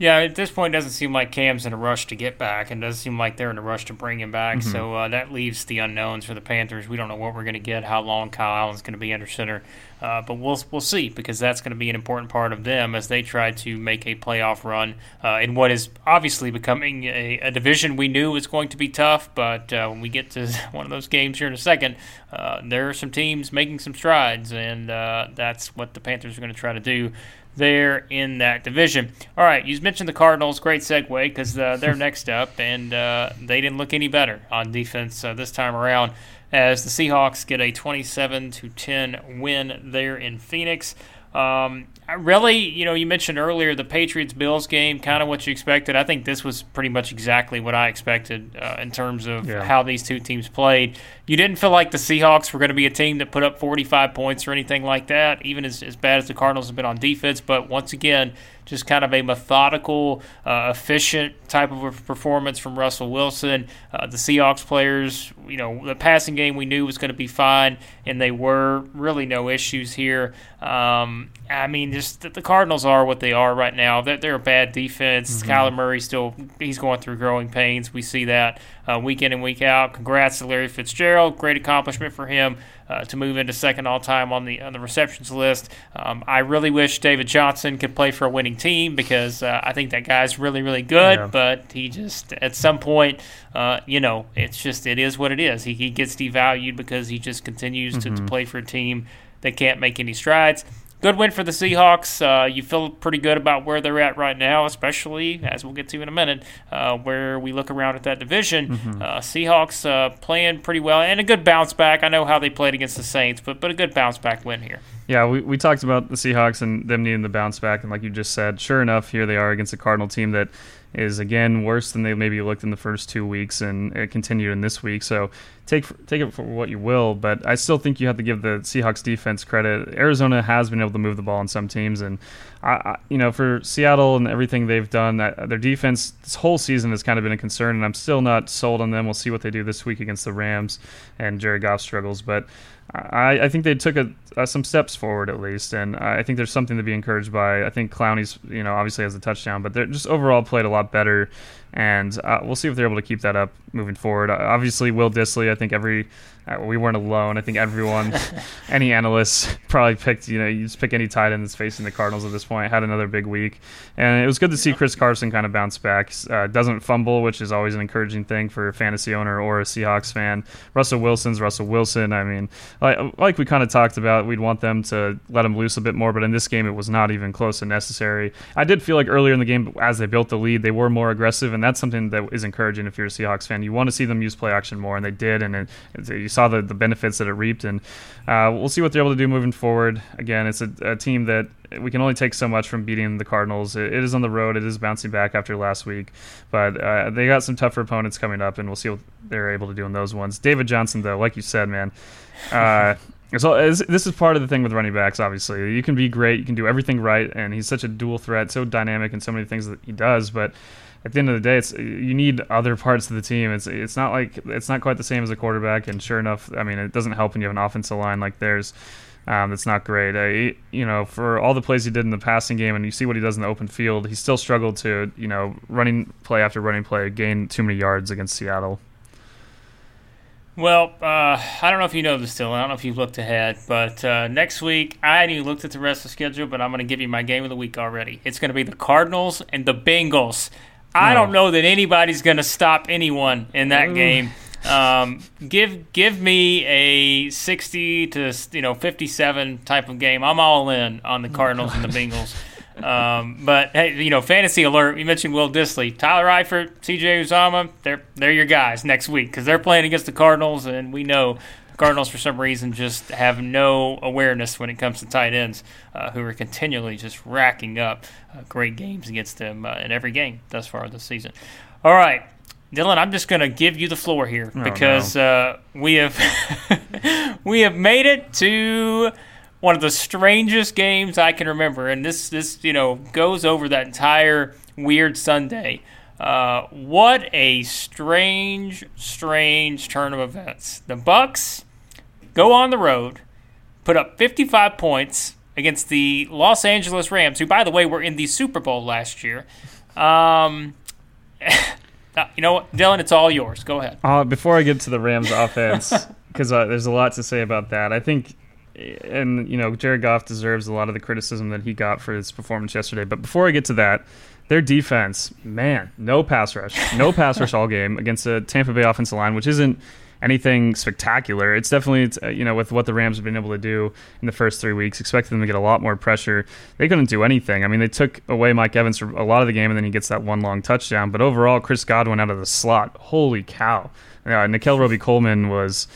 Yeah, at this point, it doesn't seem like Cam's in a rush to get back, and it doesn't seem like they're in a rush to bring him back. So uh, that leaves the unknowns for the Panthers. We don't know what we're going to get, how long Kyle Allen's going to be under center, uh, but we'll we'll see because that's going to be an important part of them as they try to make a playoff run uh, in what is obviously becoming a, a division we knew was going to be tough. But uh, when we get to one of those games here in a second, uh, there are some teams making some strides, and uh, that's what the Panthers are going to try to do there in that division. All right, you mentioned the Cardinals. Great segue because uh, they're next up, and uh, they didn't look any better on defense uh, this time around. As the Seahawks get a 27 to 10 win there in Phoenix. Um, really, you know, you mentioned earlier the Patriots Bills game, kind of what you expected. I think this was pretty much exactly what I expected uh, in terms of Yeah. how these two teams played. You didn't feel like the Seahawks were going to be a team that put up 45 points or anything like that, even as, as bad as the Cardinals have been on defense. But once again, just kind of a methodical, uh, efficient type of a performance from Russell Wilson. Uh, the Seahawks players, you know, the passing game we knew was going to be fine, and they were really no issues here. Um, I mean, just the Cardinals are what they are right now. They're, they're a bad defense. Kyler Murray still he's going through growing pains. We see that. Uh, week in and week out. Congrats to Larry Fitzgerald. Great accomplishment for him uh, to move into second all time on the on the receptions list. Um, I really wish David Johnson could play for a winning team because uh, I think that guy's really really good. Yeah. But he just at some point, uh, you know, it's just it is what it is. He, he gets devalued because he just continues mm-hmm. to, to mm-hmm. play for a team that can't make any strides good win for the Seahawks. Uh, you feel pretty good about where they're at right now, especially as we'll get to in a minute, uh, where we look around at that division. Mm-hmm. Uh, Seahawks uh, playing pretty well and a good bounce back. I know how they played against the Saints, but but a good bounce back win here. Yeah, we, we talked about the Seahawks and them needing the bounce back, and like you just said, sure enough, here they are against a Cardinal team that is again worse than they maybe looked in the first two weeks, and it continued in this week. So take take it for what you will, but I still think you have to give the Seahawks defense credit. Arizona has been able to move the ball on some teams, and I, I, you know for Seattle and everything they've done, their defense this whole season has kind of been a concern, and I'm still not sold on them. We'll see what they do this week against the Rams and Jared Goff struggles, but I, I think they took a, uh, some steps forward at least, and I think there's something to be encouraged by. I think Clowney's, you know, obviously has a touchdown, but they're just overall played a lot better, and uh, we'll see if they're able to keep that up moving forward. Uh, obviously, Will Dissly, I think every uh, we weren't alone. I think everyone, any analyst probably picked, you know, you just pick any tight end that's facing the Cardinals at this point, had another big week. And it was good to see Chris Carson kind of bounce back. Uh, doesn't fumble, which is always an encouraging thing for a fantasy owner or a Seahawks fan. Russell Wilson's Russell Wilson. I mean, like, like we kind of talked about, we'd want them to let him loose a bit more, but in this game, it was not even close and necessary. I did feel like earlier in the game, as they built the lead, they were more aggressive, and that's something that is encouraging if you're a Seahawks fan. You want to see them use play action more, and they did, and it, you saw the, the benefits that it reaped. And uh, we'll see what they're able to do moving forward. Again, it's a, a team that we can only take so much from beating the Cardinals. it, it is on the road. It is bouncing back after last week, but uh, they got some tougher opponents coming up, and we'll see what they're able to do in those ones. David Johnson, though, like you said, man. Uh, so this is part of the thing with running backs. Obviously, you can be great, you can do everything right, and he's such a dual threat, so dynamic and so many things that he does. But at the end of the day, it's you need other parts of the team. It's it's not like it's not quite the same as a quarterback. And sure enough, I mean, it doesn't help when you have an offensive line like theirs. Um, that's not great. Uh, you know, for all the plays he did in the passing game, and you see what he does in the open field, he still struggled to, you know, running play after running play, gain too many yards against Seattle. Well, uh, I don't know if you know this still. I don't know if you've looked ahead, but uh, next week I hadn't even looked at the rest of the schedule, but I'm going to give you my game of the week already. It's going to be the Cardinals and the Bengals. I don't know that anybody's going to stop anyone in that game. Um, give give me a sixty to you know fifty seven type of game. I'm all in on the oh, Cardinals and the Bengals. Um, but hey, you know, fantasy alert. You mentioned Will Dissly, Tyler Eifert, C.J. Uzomah. They're they're your guys next week because they're playing against the Cardinals, and we know Cardinals, for some reason, just have no awareness when it comes to tight ends, uh, who are continually just racking up uh, great games against them uh, in every game thus far this season. All right, Dylan, I'm just going to give you the floor here oh, because no. Uh, we have we have made it to one of the strangest games I can remember, and this this you know goes over that entire weird Sunday. Uh, what a strange, strange turn of events. The Bucs go on the road, put up 55 points against the Los Angeles Rams, who, by the way, were in the Super Bowl last year. Um, you know what, Dylan, it's all yours. Go ahead. Uh, before I get to the Rams offense, because uh, there's a lot to say about that, I think. And you know, Jared Goff deserves a lot of the criticism that he got for his performance yesterday. But before I get to that, their defense, man, no pass rush, no pass rush all game against a Tampa Bay offensive line, which isn't anything spectacular. It's definitely uh, you know with what the Rams have been able to do in the first three weeks, expected them to get a lot more pressure. They couldn't do anything. I mean, they took away Mike Evans for a lot of the game, and then he gets that one long touchdown. But overall, Chris Godwin out of the slot, holy cow! Uh, Nickell Robey-Coleman was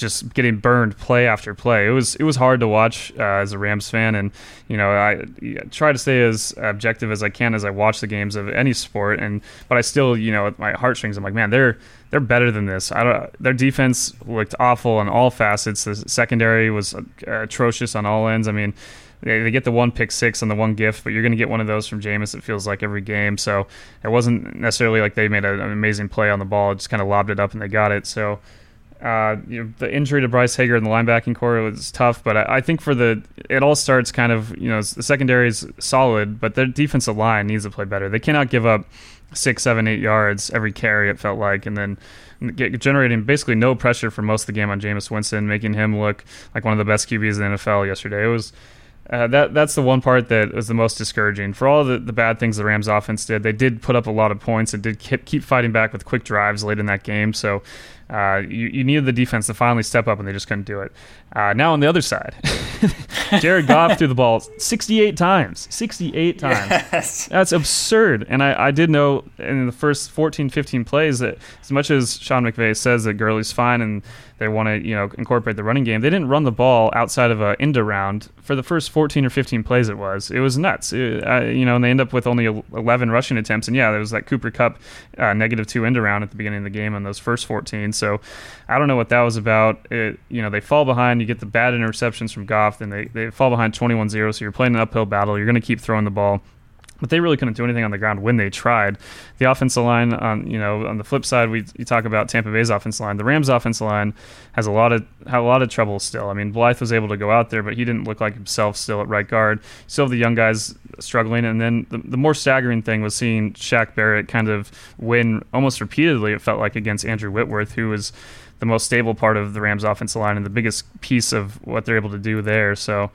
just getting burned play after play. It was it was hard to watch uh, as a Rams fan, and you know I try to stay as objective as I can as I watch the games of any sport, and but I still you know with my heartstrings. I'm like, man, they're they're better than this. I don't. Their defense looked awful on all facets. The secondary was atrocious on all ends. I mean. They, they get the one pick six and the one gift, but you're going to get one of those from Jameis. It feels like every game. So it wasn't necessarily like they made an amazing play on the ball. It just kind of lobbed it up and they got it. So uh, you know, the injury to Bryce Hager in the linebacking corps was tough, but I, I, think for the it all starts kind of you know the secondary is solid, but their defensive line needs to play better. They cannot give up six, seven, eight yards every carry. It felt like, and then generating basically no pressure for most of the game on Jameis Winston, making him look like one of the best QBs in the NFL yesterday. It was uh, that that's the one part that was the most discouraging. For all the, the bad things the Rams offense did, they did put up a lot of points and did keep, keep fighting back with quick drives late in that game. So uh, you, you needed the defense to finally step up, and they just couldn't do it. Uh, now on the other side, Jared Goff threw the ball 68 times. 68 times. Yes. That's absurd. And I, I did know in the first 14, 15 plays that as much as Sean McVay says that Gurley's fine and they want to you know incorporate the running game. They didn't run the ball outside of a end around for the first 14 or 15 plays. It was it was nuts. It, uh, you know, and they end up with only 11 rushing attempts. And yeah, there was that Cooper Kupp uh, negative two end around at the beginning of the game on those first 14. So I don't know what that was about. It, you know, they fall behind. You get the bad interceptions from Goff, then they they fall behind 21-0. So you're playing an uphill battle. You're going to keep throwing the ball but they really couldn't do anything on the ground when they tried. The offensive line, on you know, on the flip side, we you talk about Tampa Bay's offensive line. The Rams' offensive line has a lot of had a lot of trouble still. I mean, Blythe was able to go out there, but he didn't look like himself still at right guard. Still the young guys struggling, and then the, the more staggering thing was seeing Shaq Barrett kind of win almost repeatedly. It felt like against Andrew Whitworth, who was the most stable part of the Rams' offensive line and the biggest piece of what they're able to do there. So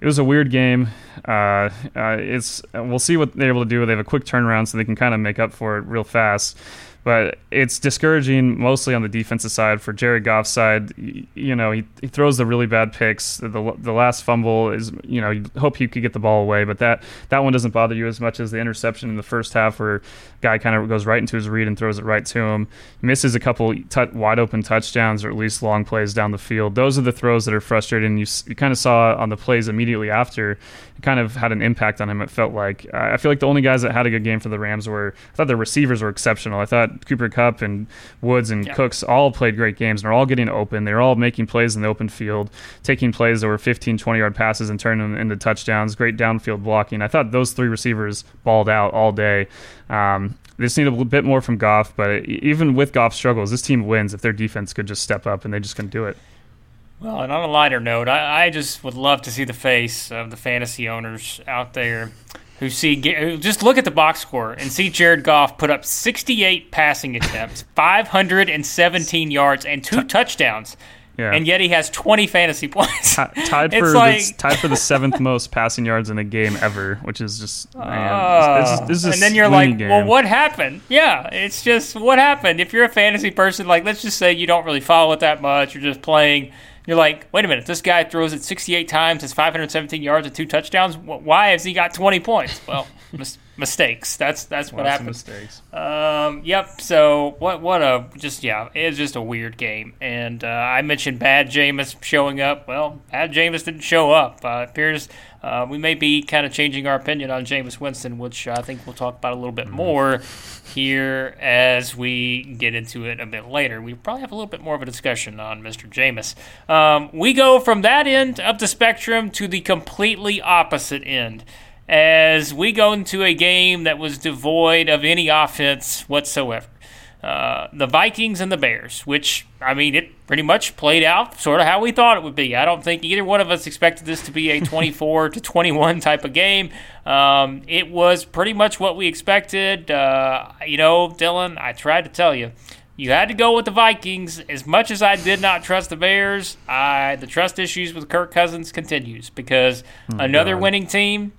it was a weird game. Uh, uh, it's we'll see what they're able to do. They have a quick turnaround, so they can kind of make up for it real fast. But it's discouraging mostly on the defensive side. For Jared Goff's side, you know, he, he throws the really bad picks. The, the last fumble is, you know, you hope he could get the ball away, but that, that one doesn't bother you as much as the interception in the first half where guy kind of goes right into his read and throws it right to him. Misses a couple t- wide open touchdowns or at least long plays down the field. Those are the throws that are frustrating. You, you kind of saw on the plays immediately after kind of had an impact on him. It felt like I feel like the only guys that had a good game for the Rams were I thought the receivers were exceptional. I thought Cooper Kupp and Woods and yeah. Cooks all played great games and they're all getting open. They're all making plays in the open field, taking plays that were 15, 20 yard passes and turning them into touchdowns. Great downfield blocking. I thought those three receivers balled out all day. Um, they just need a bit more from Goff, but even with Goff's struggles, this team wins if their defense could just step up, and they just couldn't do it. Well, and on a lighter note, I, I just would love to see the face of the fantasy owners out there who see who just look at the box score and see Jared Goff put up 68 passing attempts, 517 yards, and two touchdowns. Yeah. And yet he has 20 fantasy points. T- tied for like, the, tied for the seventh most passing yards in a game ever, which is just man, uh, this, this and then you're like, game. well, what happened? Yeah, it's just what happened. If you're a fantasy person, like let's just say you don't really follow it that much, you're just playing you're like, wait a minute, this guy throws it 68 times, has 517 yards and two touchdowns. Why has he got 20 points? Well, mistakes. That's that's what happens. Mistakes. Um, yep. So what what a just yeah, it's just a weird game. And uh, I mentioned bad Jameis showing up. Well, bad Jameis didn't show up. Uh, appears uh, we may be kind of changing our opinion on Jameis Winston, which I think we'll talk about a little bit mm-hmm. more here as we get into it a bit later. We probably have a little bit more of a discussion on Mr. Jameis. Um, we go from that end up the spectrum to the completely opposite end as we go into a game that was devoid of any offense whatsoever. Uh, the Vikings and the Bears, which, I mean, it pretty much played out sort of how we thought it would be. I don't think either one of us expected this to be a 24 to 21 type of game. Um, it was pretty much what we expected. Uh, you know, Dylan, I tried to tell you. You had to go with the Vikings. As much as I did not trust the Bears, I the trust issues with Kirk Cousins continues because oh, another God. winning team,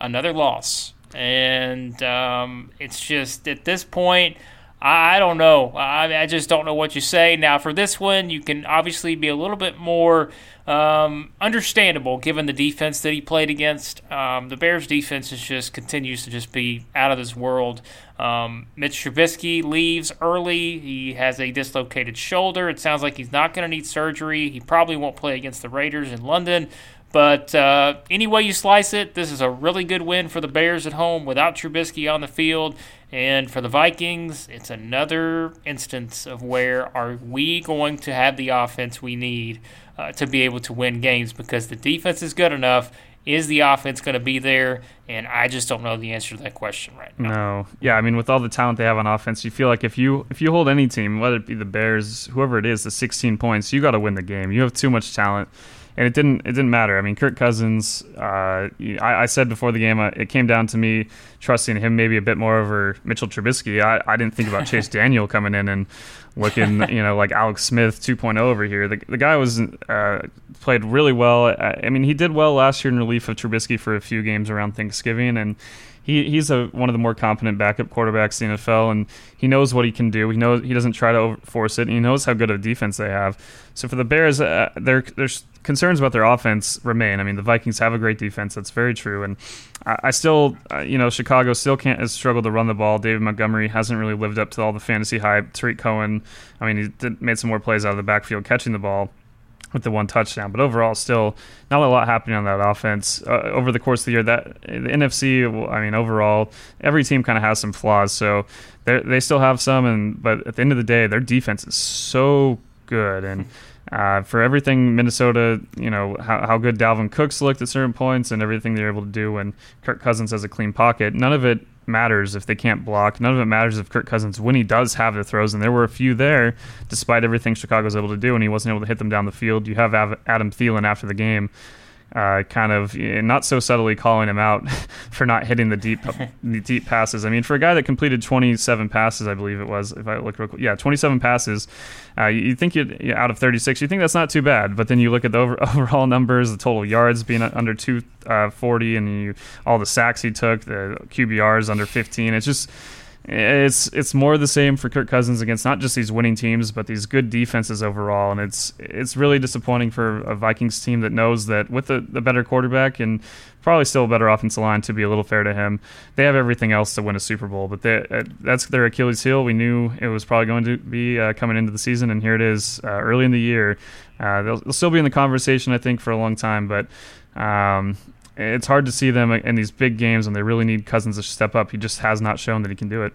another loss, and um, it's just at this point I don't know. I, I just don't know what you say. Now, for this one, you can obviously be a little bit more um, understandable given the defense that he played against. Um, the Bears' defense is just continues to just be out of this world. Um, Mitch Trubisky leaves early. He has a dislocated shoulder. It sounds like he's not going to need surgery. He probably won't play against the Raiders in London. But uh, any way you slice it, this is a really good win for the Bears at home without Trubisky on the field. And for the Vikings, it's another instance of where are we going to have the offense we need uh, to be able to win games because the defense is good enough. Is the offense going to be there? And I just don't know the answer to that question right now. No, yeah, I mean, with all the talent they have on offense, you feel like if you if you hold any team, whether it be the Bears, whoever it is, the 16 points, you got to win the game. You have too much talent, and it didn't it didn't matter. I mean, Kirk Cousins. Uh, I, I, said before the game, uh, it came down to me trusting him maybe a bit more over Mitchell Trubisky. I, I didn't think about Chase Daniel coming in and looking, you know, like Alex Smith 2.0 over here. The, the guy was uh, played really well. I, I, mean, he did well last year in relief of Trubisky for a few games around Thanksgiving, and he, he's a, one of the more competent backup quarterbacks in the NFL, and he knows what he can do. He knows he doesn't try to force it. And he knows how good of a defense they have. So for the Bears, uh, there's concerns about their offense remain. I mean, the Vikings have a great defense. That's very true, and I, I still, uh, you know, Chicago still can't has struggled to run the ball. David Montgomery hasn't really lived up to all the fantasy hype. Tarik Cohen, I mean, he did, made some more plays out of the backfield catching the ball with the one touchdown. But overall, still not a lot happening on that offense uh, over the course of the year. That the NFC, I mean, overall, every team kind of has some flaws. So they still have some, and but at the end of the day, their defense is so good and. Uh, for everything Minnesota, you know how, how good Dalvin Cooks looked at certain points and everything they're able to do when Kirk Cousins has a clean pocket. None of it matters if they can't block. None of it matters if Kirk Cousins, when he does have the throws, and there were a few there, despite everything Chicago's able to do, and he wasn't able to hit them down the field. You have Adam Thielen after the game uh, kind of not so subtly calling him out for not hitting the deep the deep passes. I mean, for a guy that completed 27 passes, I believe it was, if I look real quick, yeah, 27 passes. Uh, you think you out of 36, you think that's not too bad, but then you look at the over, overall numbers, the total yards being under 240, uh, and you, all the sacks he took, the QBRs under 15. It's just it's it's more the same for Kirk Cousins against not just these winning teams, but these good defenses overall. And it's it's really disappointing for a Vikings team that knows that with the better quarterback and probably still a better offensive line to be a little fair to him, they have everything else to win a Super Bowl. But they, uh, that's their Achilles heel. We knew it was probably going to be uh, coming into the season, and here it is uh, early in the year. Uh, they'll, they'll, still be in the conversation, I think, for a long time, but. Um, it's hard to see them in these big games when they really need Cousins to step up. He just has not shown that he can do it.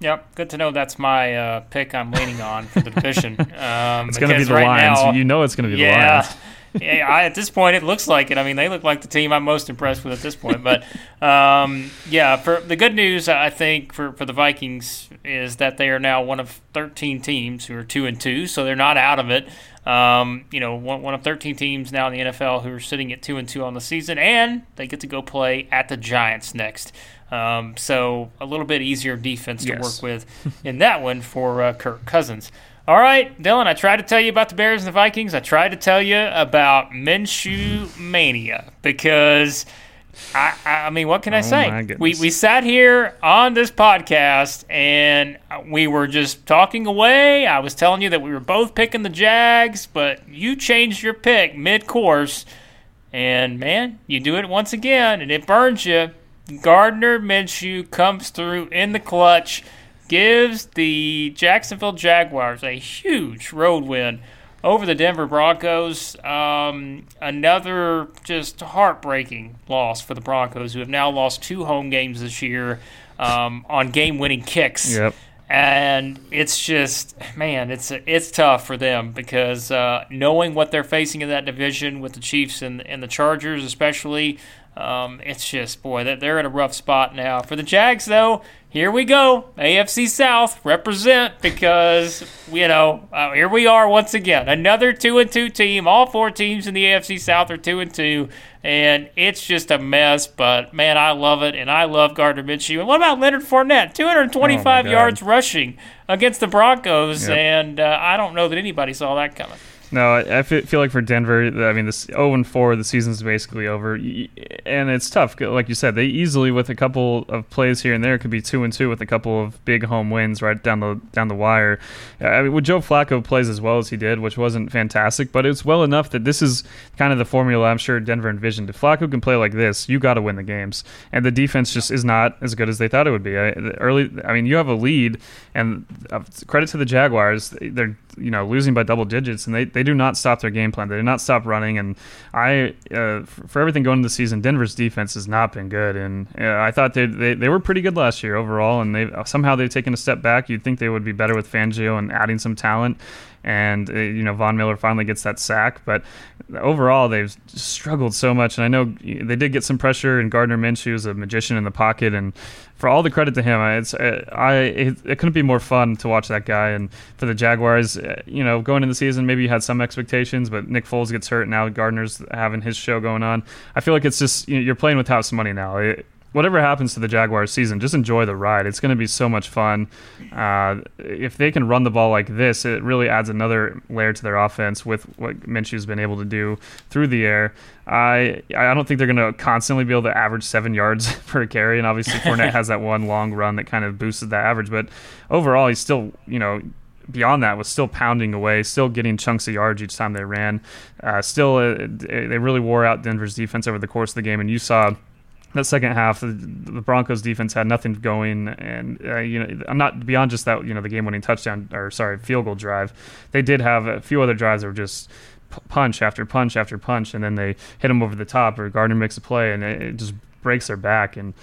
Yep, good to know that's my uh, pick I'm leaning on for the division. Um, it's going to be the right Lions. Now, you know it's going to be yeah, the Lions. yeah, I, at this point, it looks like it. I mean, they look like the team I'm most impressed with at this point. But um, yeah, for the good news, I think for, for the Vikings is that they are now one of 13 teams who are two and two, so they're not out of it. Um, you know, one, one of 13 teams now in the NFL who are sitting at two and two on the season, and they get to go play at the Giants next. Um, so a little bit easier defense to yes. work with in that one for uh, Kirk Cousins. All right, Dylan, I tried to tell you about the Bears and the Vikings. I tried to tell you about Minshew Mania because, I, I mean, what can I oh say? We, we sat here on this podcast and we were just talking away. I was telling you that we were both picking the Jags, but you changed your pick mid course. And man, you do it once again and it burns you. Gardner Minshew comes through in the clutch gives the Jacksonville Jaguars a huge road win over the Denver Broncos. Um, another just heartbreaking loss for the Broncos, who have now lost two home games this year um, on game-winning kicks. Yep. And it's just, man, it's it's tough for them because uh, knowing what they're facing in that division with the Chiefs and, and the Chargers, especially, um, it's just, boy, that they're in a rough spot now. For the Jags, though, here we go. AFC South represent because, you know, uh, here we are once again. Another 2 and 2 team. All four teams in the AFC South are 2 and 2. And it's just a mess, but man, I love it. And I love Gardner Minshew. And what about Leonard Fournette? 225 oh yards rushing against the Broncos. Yep. And uh, I don't know that anybody saw that coming. No, I feel like for Denver, I mean, this 0 and 4, the season's basically over, and it's tough. Like you said, they easily, with a couple of plays here and there, could be 2 and 2 with a couple of big home wins right down the down the wire. I mean, with Joe Flacco plays as well as he did, which wasn't fantastic, but it's well enough that this is kind of the formula I'm sure Denver envisioned. If Flacco can play like this, you got to win the games, and the defense just is not as good as they thought it would be. Early, I mean, you have a lead, and uh, credit to the Jaguars, they're you know losing by double digits, and they, they do not stop their game plan. They do not stop running. And I uh, for, everything going into the season, Denver's defense has not been good, and uh, I thought they, they they were pretty good last year overall, and they somehow they've taken a step back. You'd think they would be better with Fangio and adding some talent. and uh, you know Von Miller finally gets that sack. But overall, they've struggled so much, and I know they did get some pressure. And Gardner Minshew is a magician in the pocket, and for all the credit to him, it's uh, I it, it, couldn't be more fun to watch that guy. And for the Jaguars, uh, you know, going into the season, maybe you had some expectations, but Nick Foles gets hurt now. Gardner's having his show going on. I feel like it's just you know, you're playing with house money now. It, whatever happens to the Jaguars season, just enjoy the ride. It's going to be so much fun. Uh, if they can run the ball like this, it really adds another layer to their offense with what Minshew's been able to do through the air. I I don't think they're going to constantly be able to average seven yards per carry, and obviously Fournette has that one long run that kind of boosted that average. But overall, he's still you know beyond that was still pounding away, still getting chunks of yards each time they ran. Uh, still, uh, they really wore out Denver's defense over the course of the game, and you saw that second half, the, Broncos defense had nothing going, and uh, you know, I'm not beyond just that, you know, the game-winning touchdown or sorry, field goal drive. They did have a few other drives that were just punch after punch after punch, and then they hit them over the top, or Gardner makes a play, and it, it just breaks their back. And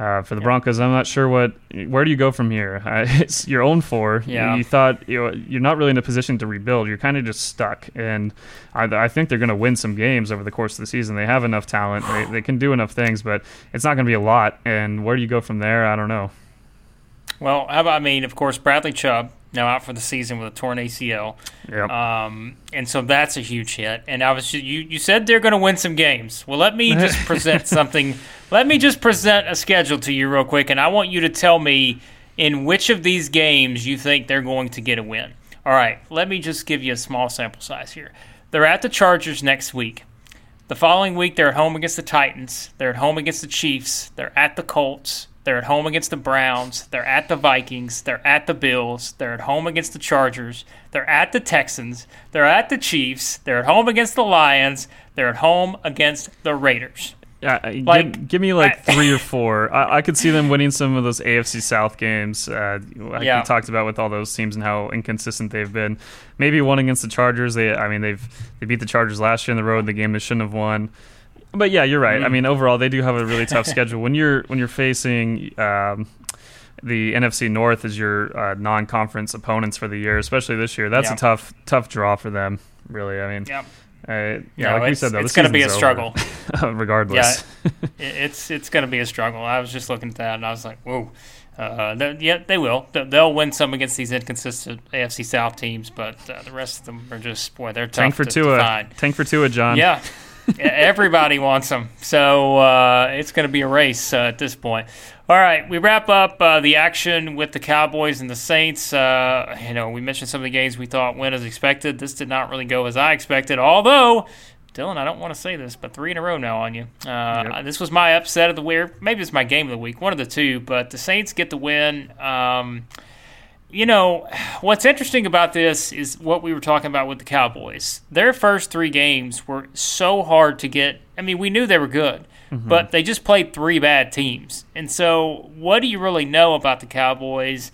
uh, for the Broncos. I'm not sure what. Where do you go from here? Uh, it's your own four. Yeah. You thought you know, you're not really in a position to rebuild. You're kind of just stuck, and I, I think they're going to win some games over the course of the season. They have enough talent. They, they can do enough things, but it's not going to be a lot. And where do you go from there? I don't know. Well, how about I mean, of course, Bradley Chubb now out for the season with a torn ACL. Yep. Um, and so that's a huge hit. And I was you you said they're going to win some games. Well, let me just present something. Let me just present a schedule to you real quick, and I want you to tell me in which of these games you think they're going to get a win. All right, let me just give you a small sample size here. They're at the Chargers next week. The following week, they're at home against the Titans. They're at home against the Chiefs. They're at the Colts. They're at home against the Browns. They're at the Vikings. They're at the Bills. They're at home against the Chargers. They're at the Texans. They're at the Chiefs. They're at home against the Lions. They're at home against the Raiders. Yeah, uh, like, give, give, me like I, three or four. I, I, could see them winning some of those AFC South games. Uh, like yeah. we talked about with all those teams and how inconsistent they've been. Maybe one against the Chargers. They, I mean, they've they beat the Chargers last year in the road. The game they shouldn't have won. But yeah, you're right. Mm-hmm. I mean, overall, they do have a really tough schedule. When you're when you're facing um, the NFC North as your uh, non-conference opponents for the year, especially this year, that's a tough tough draw for them. Really, I mean, yep. Uh, yeah, no, like we said, though, it's going to be a struggle, regardless. Yeah, it's it's going to be a struggle. I was just looking at that and I was like, whoa. Uh, yeah, they will. They'll win some against these inconsistent AFC South teams, but uh, the rest of them are just boy, they're tough Tank for to, Tua. To find. Tank for Tua, John. Yeah, Everybody wants them. So uh, it's going to be a race uh, at this point. All right, we wrap up uh, the action with the Cowboys and the Saints. Uh, you know, we mentioned some of the games we thought went as expected. This did not really go as I expected, although. Dylan, I don't want to say this, but three in a row now on you. Uh, yep. This was my upset of the week. Maybe it's my game of the week, one of the two. But the Saints get the win. Um, you know, what's interesting about this is what we were talking about with the Cowboys. Their first three games were so hard to get. I mean, we knew they were good, mm-hmm. but they just played three bad teams. And so, what do you really know about the Cowboys?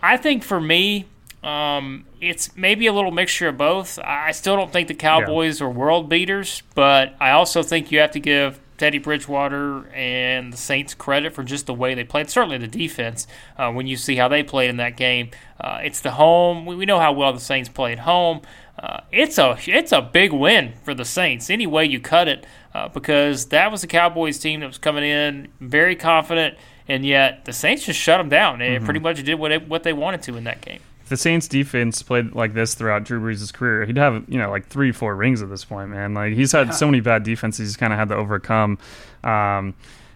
I think for me, um, it's maybe a little mixture of both. I still don't think the Cowboys yeah. are world beaters, but I also think you have to give Teddy Bridgewater and the Saints credit for just the way they played. Certainly the defense, uh, when you see how they played in that game. Uh, it's the home. We, we, know how well the Saints play at home. Uh, it's a it's a big win for the Saints. Any way you cut it, uh, because that was the Cowboys team that was coming in very confident, and yet the Saints just shut them down. They mm-hmm. pretty much did what it, what they wanted to in that game the Saints defense played like this throughout Drew Brees' career, he'd have you know like three, four rings at this point, man. Like he's had yeah. so many bad defenses, he's kind of had to overcome. Um,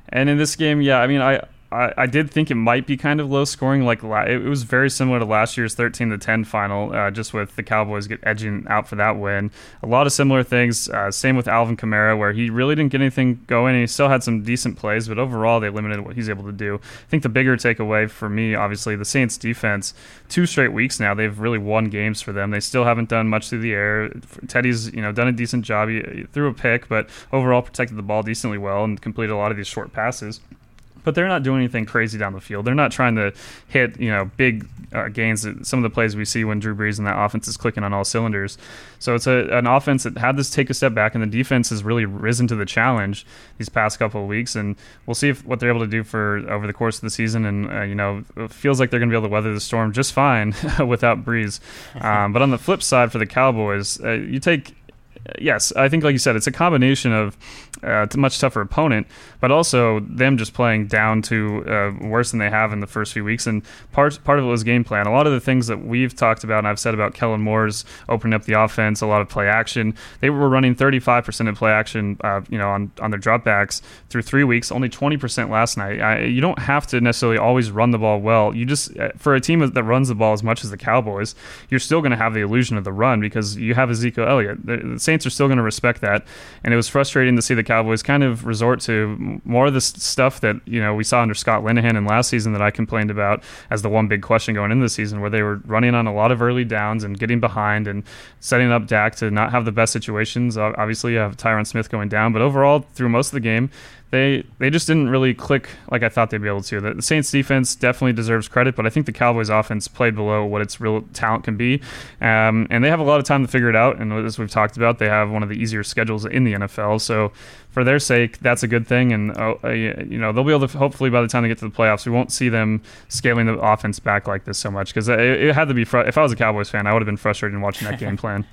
and in this game, yeah, I mean, I I, I, did think it might be kind of low scoring. Like it was very similar to last year's 13 to 10 final, uh, just with the Cowboys get edging out for that win. A lot of similar things. Uh, same with Alvin Kamara, where he really didn't get anything going. he still had some decent plays, but overall they limited what he's able to do. I think the bigger takeaway for me, obviously, the Saints defense. Two straight weeks now, they've really won games for them. They still haven't done much through the air. Teddy's you know done a decent job. He, he threw a pick, but overall protected the ball decently well and completed a lot of these short passes. But they're not doing anything crazy down the field. They're not trying to hit you know big uh, gains. Some of the plays we see when Drew Brees and that offense is clicking on all cylinders. So it's a, an offense that had this take a step back, and the defense has really risen to the challenge these past couple of weeks. And we'll see if, what they're able to do for over the course of the season. And uh, you know, it feels like they're going to be able to weather the storm just fine without Brees. Um, but on the flip side, for the Cowboys, uh, you take yes, I think like you said, it's a combination of uh, a much tougher opponent, but also them just playing down to uh, worse than they have in the first few weeks. And part part of it was game plan. A lot of the things that we've talked about and I've said about Kellen Moore's opening up the offense, a lot of play action. They were running 35% of play action, uh, you know, on on their dropbacks through three weeks, only 20% last night. I, you don't have to necessarily always run the ball well. You just uh, for a team that runs the ball as much as the Cowboys, you're still going to have the illusion of the run because you have Ezekiel Elliott. The, the Saints are still going to respect that. And it was frustrating to see the Cowboys kind of resort to more of the stuff that you know we saw under Scott Linehan in last season that I complained about as the one big question going into the season, where they were running on a lot of early downs and getting behind and setting up Dak to not have the best situations. Obviously, you have Tyron Smith going down, but overall through most of the game, they they just didn't really click like I thought they'd be able to. The, Saints defense definitely deserves credit, but I think the Cowboys offense played below what its real talent can be, um, and they have a lot of time to figure it out. And as we've talked about, they have one of the easier schedules in the NFL. So for their sake, that's a good thing, and uh, uh you know they'll be able to hopefully by the time they get to the playoffs, we won't see them scaling the offense back like this so much because it, it, had to be. Fr- if I was a Cowboys fan, I would have been frustrated in watching that game plan.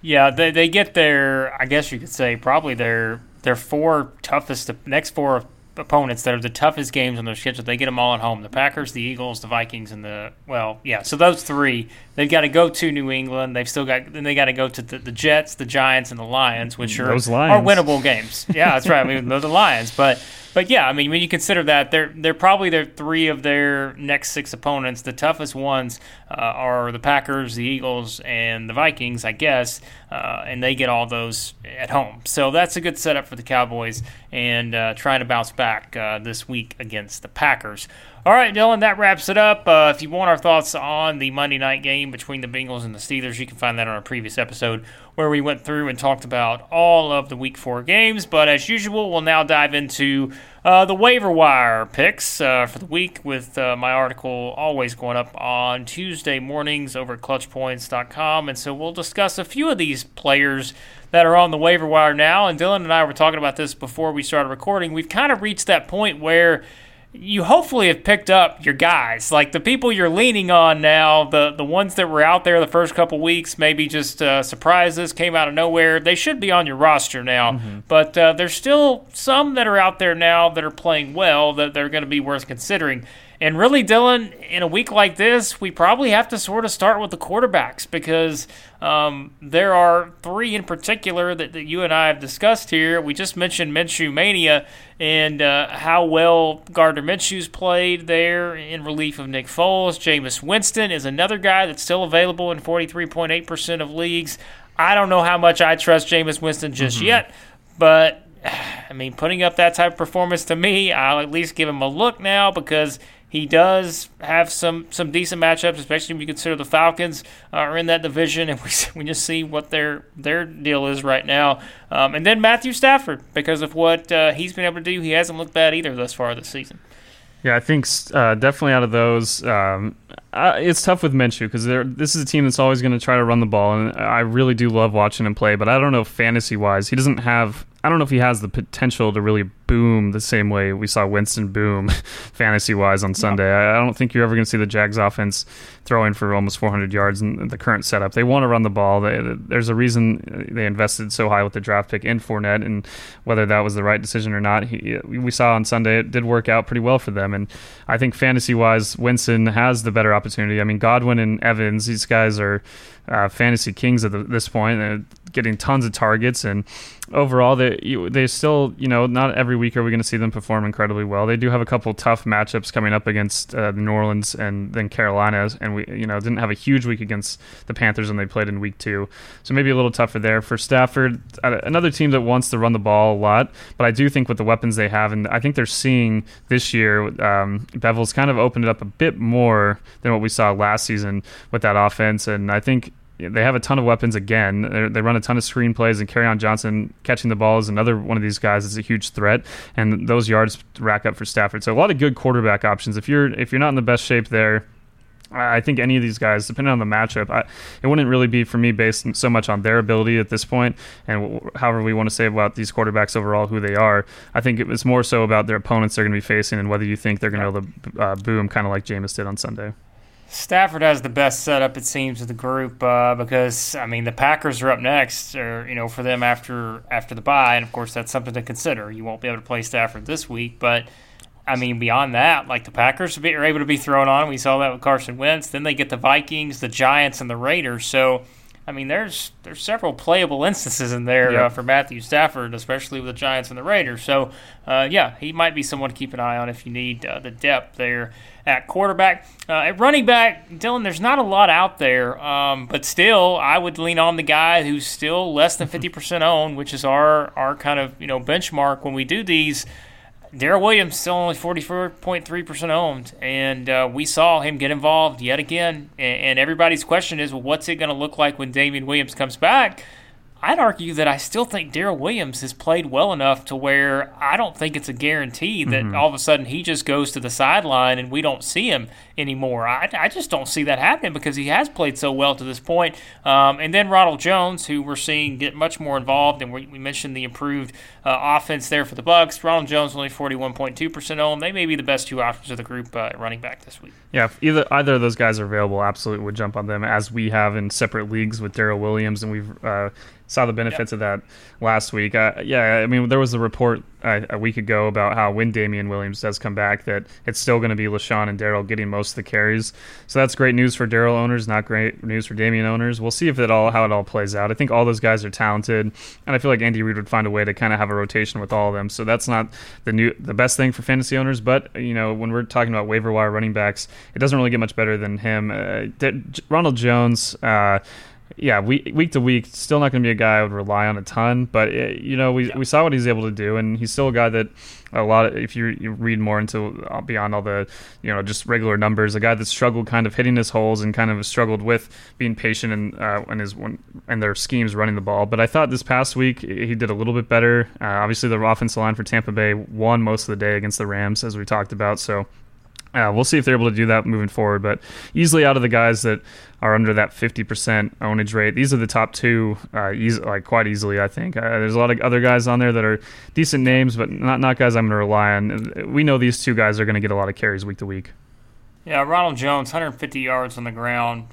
Yeah, they they get their I guess you could say probably their their four toughest, the next four opponents that are the toughest games on their schedule. They get them all at home: the Packers, the Eagles, the Vikings, and the well, yeah. So those three, they've got to go to New England. They've still got then they got to go to the, the, Jets, the Giants, and the Lions, which are those are winnable games. Yeah, that's right. I mean, they're the Lions, but but yeah, I mean, when you consider that, they're they're probably their three of their next six opponents. The toughest ones uh, are the Packers, the Eagles, and the Vikings, I guess, uh, and they get all those at home. So that's a good setup for the Cowboys and uh, trying to bounce back uh, this week against the Packers. All right, Dylan, that wraps it up. Uh, if you want our thoughts on the Monday night game between the Bengals and the Steelers, you can find that on our previous episode where we went through and talked about all of the week four games. But as usual, we'll now dive into uh, the waiver wire picks uh, for the week with uh, my article always going up on Tuesday mornings over at clutchpoints.com. And so we'll discuss a few of these players that are on the waiver wire now. And Dylan and I were talking about this before we started recording. We've kind of reached that point where you hopefully have picked up your guys, like the people you're leaning on now, the the ones that were out there the first couple weeks, maybe just uh, surprises came out of nowhere. They should be on your roster now, mm-hmm. but uh, there's still some that are out there now that are playing well that they're going to be worth considering. And really, Dylan, in a week like this, we probably have to sort of start with the quarterbacks because um, there are three in particular that, that, you and I have discussed here. We just mentioned Minshew Mania and uh, how well Gardner Minshew's played there in relief of Nick Foles. Jameis Winston is another guy that's still available in 43.8% of leagues. I don't know how much I trust Jameis Winston just mm-hmm. yet, but I mean, putting up that type of performance to me, I'll at least give him a look now because he does have some some decent matchups, especially when you consider the Falcons are in that division, and we, we just see what their their deal is right now. Um, and then Matthew Stafford, because of what uh, he's been able to do, he hasn't looked bad either thus far this season. Yeah, I think uh, definitely out of those, um, uh, it's tough with Minshew because this is a team that's always going to try to run the ball, and I really do love watching him play. But I don't know fantasy wise, he doesn't have I don't know if he has the potential to really boom the same way we saw Winston boom fantasy wise on Sunday. No. I, don't think you're ever going to see the Jags offense throwing for almost 400 yards in the current setup. They want to run the ball. They, there's a reason they invested so high with the draft pick in Fournette, and whether that was the right decision or not, he, we saw on Sunday it did work out pretty well for them. And I think fantasy wise, Winston has the better opportunity. I mean, Godwin and Evans, these guys are uh, fantasy kings at the, this point. They're getting tons of targets, and overall, they they still you know not every week are we going to see them perform incredibly well. They do have a couple tough matchups coming up against uh, New Orleans and then Carolina, and we you know didn't have a huge week against the Panthers when they played in week two, so maybe a little tougher there for Stafford. Uh, another team that wants to run the ball a lot, but I do think with the weapons they have, and I think they're seeing this year, um, Bevell's kind of opened it up a bit more than what we saw last season with that offense, and I think they have a ton of weapons again. They're, they run a ton of screen plays, and Kerryon Johnson catching the ball is another one of these guys that's a huge threat, and those yards rack up for Stafford. So a lot of good quarterback options. If you're if you're not in the best shape there, I think any of these guys, depending on the matchup, I, it wouldn't really be for me based so much on their ability at this point, and however we want to say about these quarterbacks overall, who they are. I think it was more so about their opponents they're going to be facing and whether you think they're going to be able to uh, boom, kind of like Jameis did on Sunday. Stafford has the best setup, it seems, of the group uh, because I mean the Packers are up next, or you know, for them after after the bye, and of course that's something to consider. You won't be able to play Stafford this week, but I mean, beyond that, like the Packers are able to be thrown on. We saw that with Carson Wentz. Then they get the Vikings, the Giants, and the Raiders. So, I mean, there's there's several playable instances in there yep. uh, for Matthew Stafford, especially with the Giants and the Raiders. So, uh, yeah, he might be someone to keep an eye on if you need uh, the depth there at quarterback. Uh, at running back, Dylan, there's not a lot out there, um, but still, I would lean on the guy who's still less than 50% owned, which is our our kind of you know benchmark when we do these. Darrel Williams still only 44.3% owned, and uh, we saw him get involved yet again. And, and everybody's question is, well, what's it going to look like when Damien Williams comes back? I'd argue that I still think Darrel Williams has played well enough to where I don't think it's a guarantee that mm-hmm. all of a sudden he just goes to the sideline and we don't see him anymore. I, I just don't see that happening because he has played so well to this point. Um, and then Ronald Jones, who we're seeing get much more involved, and we, we mentioned the improved uh, offense there for the Bucs. Ronald Jones only 41.2% owned. They may be the best two options of the group uh, running back this week. Yeah, if either either of those guys are available, absolutely would jump on them as we have in separate leagues with Darrel Williams, and we've uh, saw the benefits yep. of that last week. Uh, yeah, I mean, there was a report uh, a week ago about how when Damien Williams does come back, that it's still going to be LeSean and Darrel getting most of the carries. So that's great news for Darrel owners, not great news for Damien owners. We'll see if it all how it all plays out. I think all those guys are talented, and I feel like Andy Reid would find a way to kind of have a rotation with all of them. So that's not the new the best thing for fantasy owners, but you know when we're talking about waiver wire running backs, it doesn't really get much better than him. Uh, Ronald Jones. Yeah, week week to week, still not going to be a guy I would rely on a ton. But it, uh, you know, we, yeah. we saw what he's able to do, and he's still a guy that a lot. Of, if you, you read more into uh, beyond all the you know just regular numbers, a guy that struggled kind of hitting his holes and kind of struggled with being patient and uh, and his and their schemes running the ball. But I thought this past week he did a little bit better. Uh, obviously, the offensive line for Tampa Bay won most of the day against the Rams, as we talked about. So uh, we'll see if they're able to do that moving forward. But easily out of the guys that are under that 50% ownage rate, these are the top two, uh, like quite easily. I think uh, there's a lot of other guys on there that are decent names, but not not guys I'm going to rely on. We know these two guys are going to get a lot of carries week to week. Yeah, Ronald Jones, 150 yards on the ground.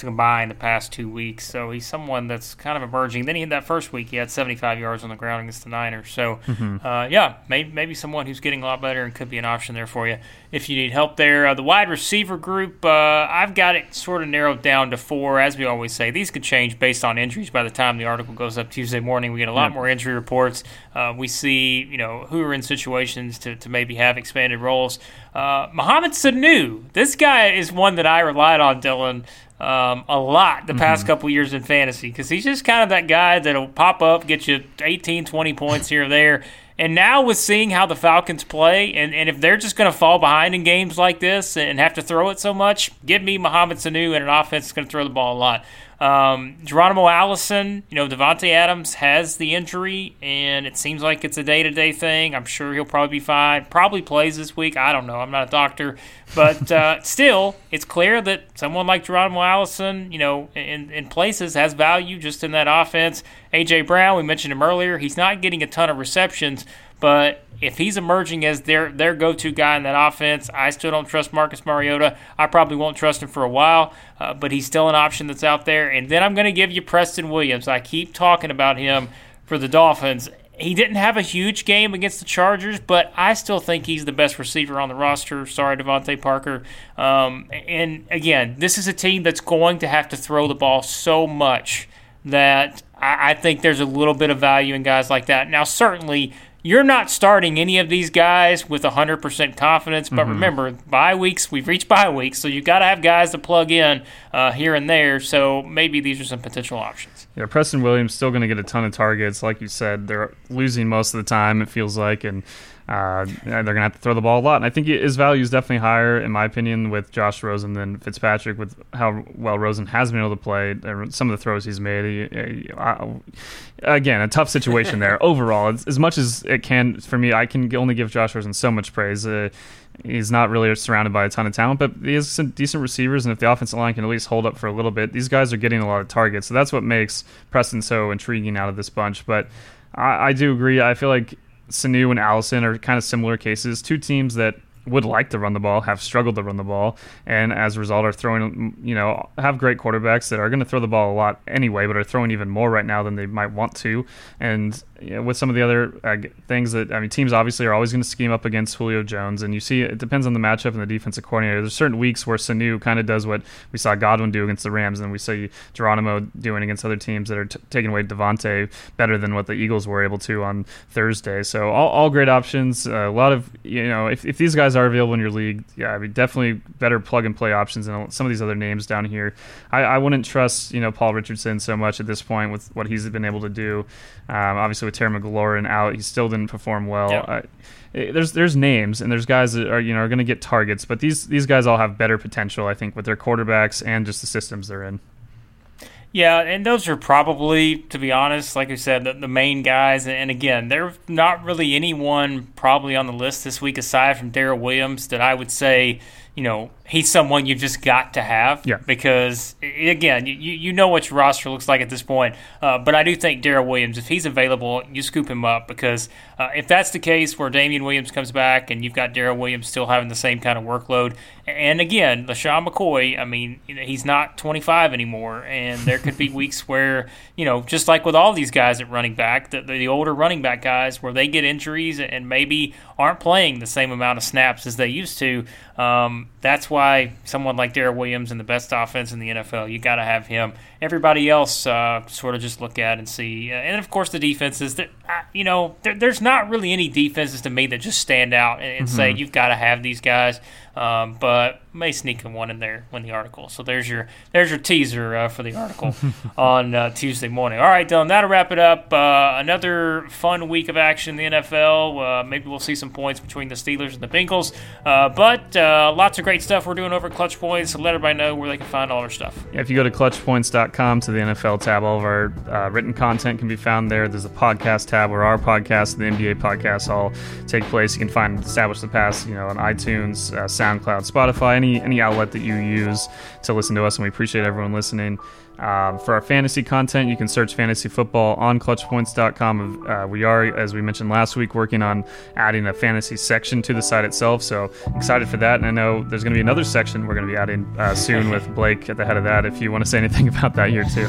To combine the past two weeks. So he's someone that's kind of emerging. Then he had that first week, he had 75 yards on the ground against the Niners. So, mm-hmm. uh, yeah, maybe, maybe someone who's getting a lot better and could be an option there for you if you need help there. Uh, the wide receiver group, uh, I've got it sort of narrowed down to four. As we always say, these could change based on injuries by the time the article goes up Tuesday morning. We get a lot more injury reports. Uh, we see, you know, who are in situations to, to maybe have expanded roles. Uh, Mohamed Sanu, this guy is one that I relied on, Dylan um, a lot the past mm-hmm. couple years in fantasy because he's just kind of that guy that'll pop up, get you 18, 20 points here or there. And now with seeing how the Falcons play, and, and if they're just going to fall behind in games like this and have to throw it so much, give me Mohamed Sanu and an offense that's going to throw the ball a lot. Um, Geronimo Allison, you know, Davante Adams has the injury, and it seems like it's a day to day thing. I'm sure he'll probably be fine. Probably plays this week. I don't know. I'm not a doctor. But uh, still, it's clear that someone like Geronimo Allison, you know, in, in places has value just in that offense. A.J. Brown, we mentioned him earlier. He's not getting a ton of receptions, but if he's emerging as their their go to guy in that offense, I still don't trust Marcus Mariota. I probably won't trust him for a while, uh, but he's still an option that's out there. And then I'm going to give you Preston Williams. I keep talking about him for the Dolphins. He didn't have a huge game against the Chargers, but I still think he's the best receiver on the roster. Sorry, DeVante Parker. Um, and again, this is a team that's going to have to throw the ball so much that I think there's a little bit of value in guys like that. Now, certainly you're not starting any of these guys with 100% confidence. But mm-hmm. remember, bye weeks, we've reached bye weeks, so you've got to have guys to plug in uh, here and there. So maybe these are some potential options. Yeah, Preston Williams still going to get a ton of targets. Like you said, they're losing most of the time. It feels like, and uh, they're going to have to throw the ball a lot. And I think his value is definitely higher, in my opinion, with Josh Rosen than Fitzpatrick. With how well Rosen has been able to play, some of the throws he's made. He, again, a tough situation there overall. As much as it can for me, I can only give Josh Rosen so much praise. Uh, he's not really surrounded by a ton of talent, but he has some decent receivers. And if the offensive line can at least hold up for a little bit, these guys are getting a lot of targets. So that's what makes Preston so intriguing out of this bunch. But I, I do agree. I feel like Sanu and Allison are kind of similar cases. Two teams that would like to run the ball, have struggled to run the ball, and as a result are throwing, mm, you know, have great quarterbacks that are going to throw the ball a lot anyway, but are throwing even more right now than they might want to. And you know, with some of the other uh, things that I mean, teams obviously are always going to scheme up against Julio Jones, and you see it depends on the matchup and the defensive coordinator. There's certain weeks where Sanu kind of does what we saw Godwin do against the Rams, and we see Geronimo doing against other teams that are t- taking away Davante better than what the Eagles were able to on Thursday. So all, all great options. Uh, a lot of you know, if, if these guys are available in your league, yeah, I mean, definitely better plug and play options than some of these other names down here. I, I wouldn't trust you know Paul Richardson so much at this point with what he's been able to do. Um, obviously with Terry McLaurin out, he still didn't perform well. Yeah. Uh, there's there's names and there's guys that are you know are going to get targets, but these these guys all have better potential, I think, with their quarterbacks and just the systems they're in. Yeah, and those are probably, to be honest, like I said, the, the main guys. And again, there's not really anyone probably on the list this week aside from Darrel Williams that I would say, you know, he's someone you've just got to have. Yeah. Because again, you, you know what your roster looks like at this point. Uh, but I do think Darrel Williams, if he's available, you scoop him up because uh, if that's the case where Damien Williams comes back and you've got Darrel Williams still having the same kind of workload, and again, LeSean McCoy, I mean, he's not 25 anymore, and there could be weeks where you know, just like with all these guys at running back, the, the older running back guys, where they get injuries and maybe aren't playing the same amount of snaps as they used to. Um, that's why someone like Darrel Williams and the best offense in the NFL, you got to have him. Everybody else, uh, sort of just look at and see. Uh, and of course, the defenses. That, uh, you know, there, there's not really any defenses to me that just stand out and, and mm-hmm. say you've got to have these guys. Um, but may sneak in one in there when the article. So there's your there's your teaser uh, for the article on uh, Tuesday morning. All right, Dylan, that'll wrap it up. Uh, another fun week of action in the NFL. Uh, maybe we'll see some points between the Steelers and the Bengals. Uh, but uh, lots of great stuff we're doing over at Clutch Points. So let everybody know where they can find all our stuff. Yeah, if you go to clutchpoints.com to the NFL tab, all of our written content can be found there. There's a podcast tab where our podcast, and the NBA podcast, all take place. You can find Establish the Pass, you know, on iTunes, SoundCloud, Spotify, any any outlet that you use to listen to us, and we appreciate everyone listening. Um, for our fantasy content, you can search fantasy football on clutchpoints.com. Uh, we are, as we mentioned last week, working on adding a fantasy section to the site itself. So excited for that. And I know there's going to be another section we're going to be adding uh, soon with Blake at the head of that. If you want to say anything about that year, too.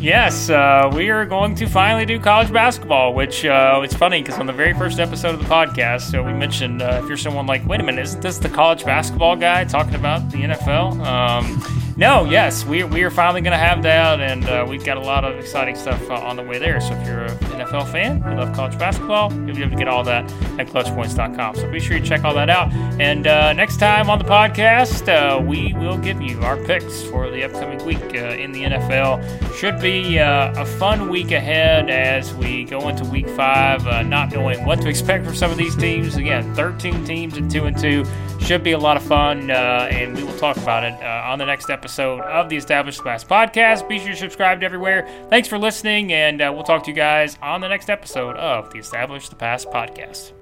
Yes, uh, we are going to finally do college basketball, which uh, it's funny because on the very first episode of the podcast, so we mentioned uh, if you're someone like, wait a minute, isn't this the college basketball guy talking about the NFL? Um, no, yes, we, we are finally going to have that, and uh, we've got a lot of exciting stuff uh, on the way there. So if you're an NFL fan, you love college basketball, you'll be able to get all that at clutchpoints.com. So be sure you check all that out. And uh, next time on the podcast, uh, we will give you our picks for the upcoming week uh, in the NFL. Should be uh, a fun week ahead as we go into week five, not knowing what to expect from some of these teams. Again, 13 teams at 2 and 2. Should be a lot of fun, and we will talk about it on the next episode episode of the Established Pass podcast. Be sure to subscribe everywhere. Thanks for listening, and uh, we'll talk to you guys on the next episode of the Established the Pass podcast.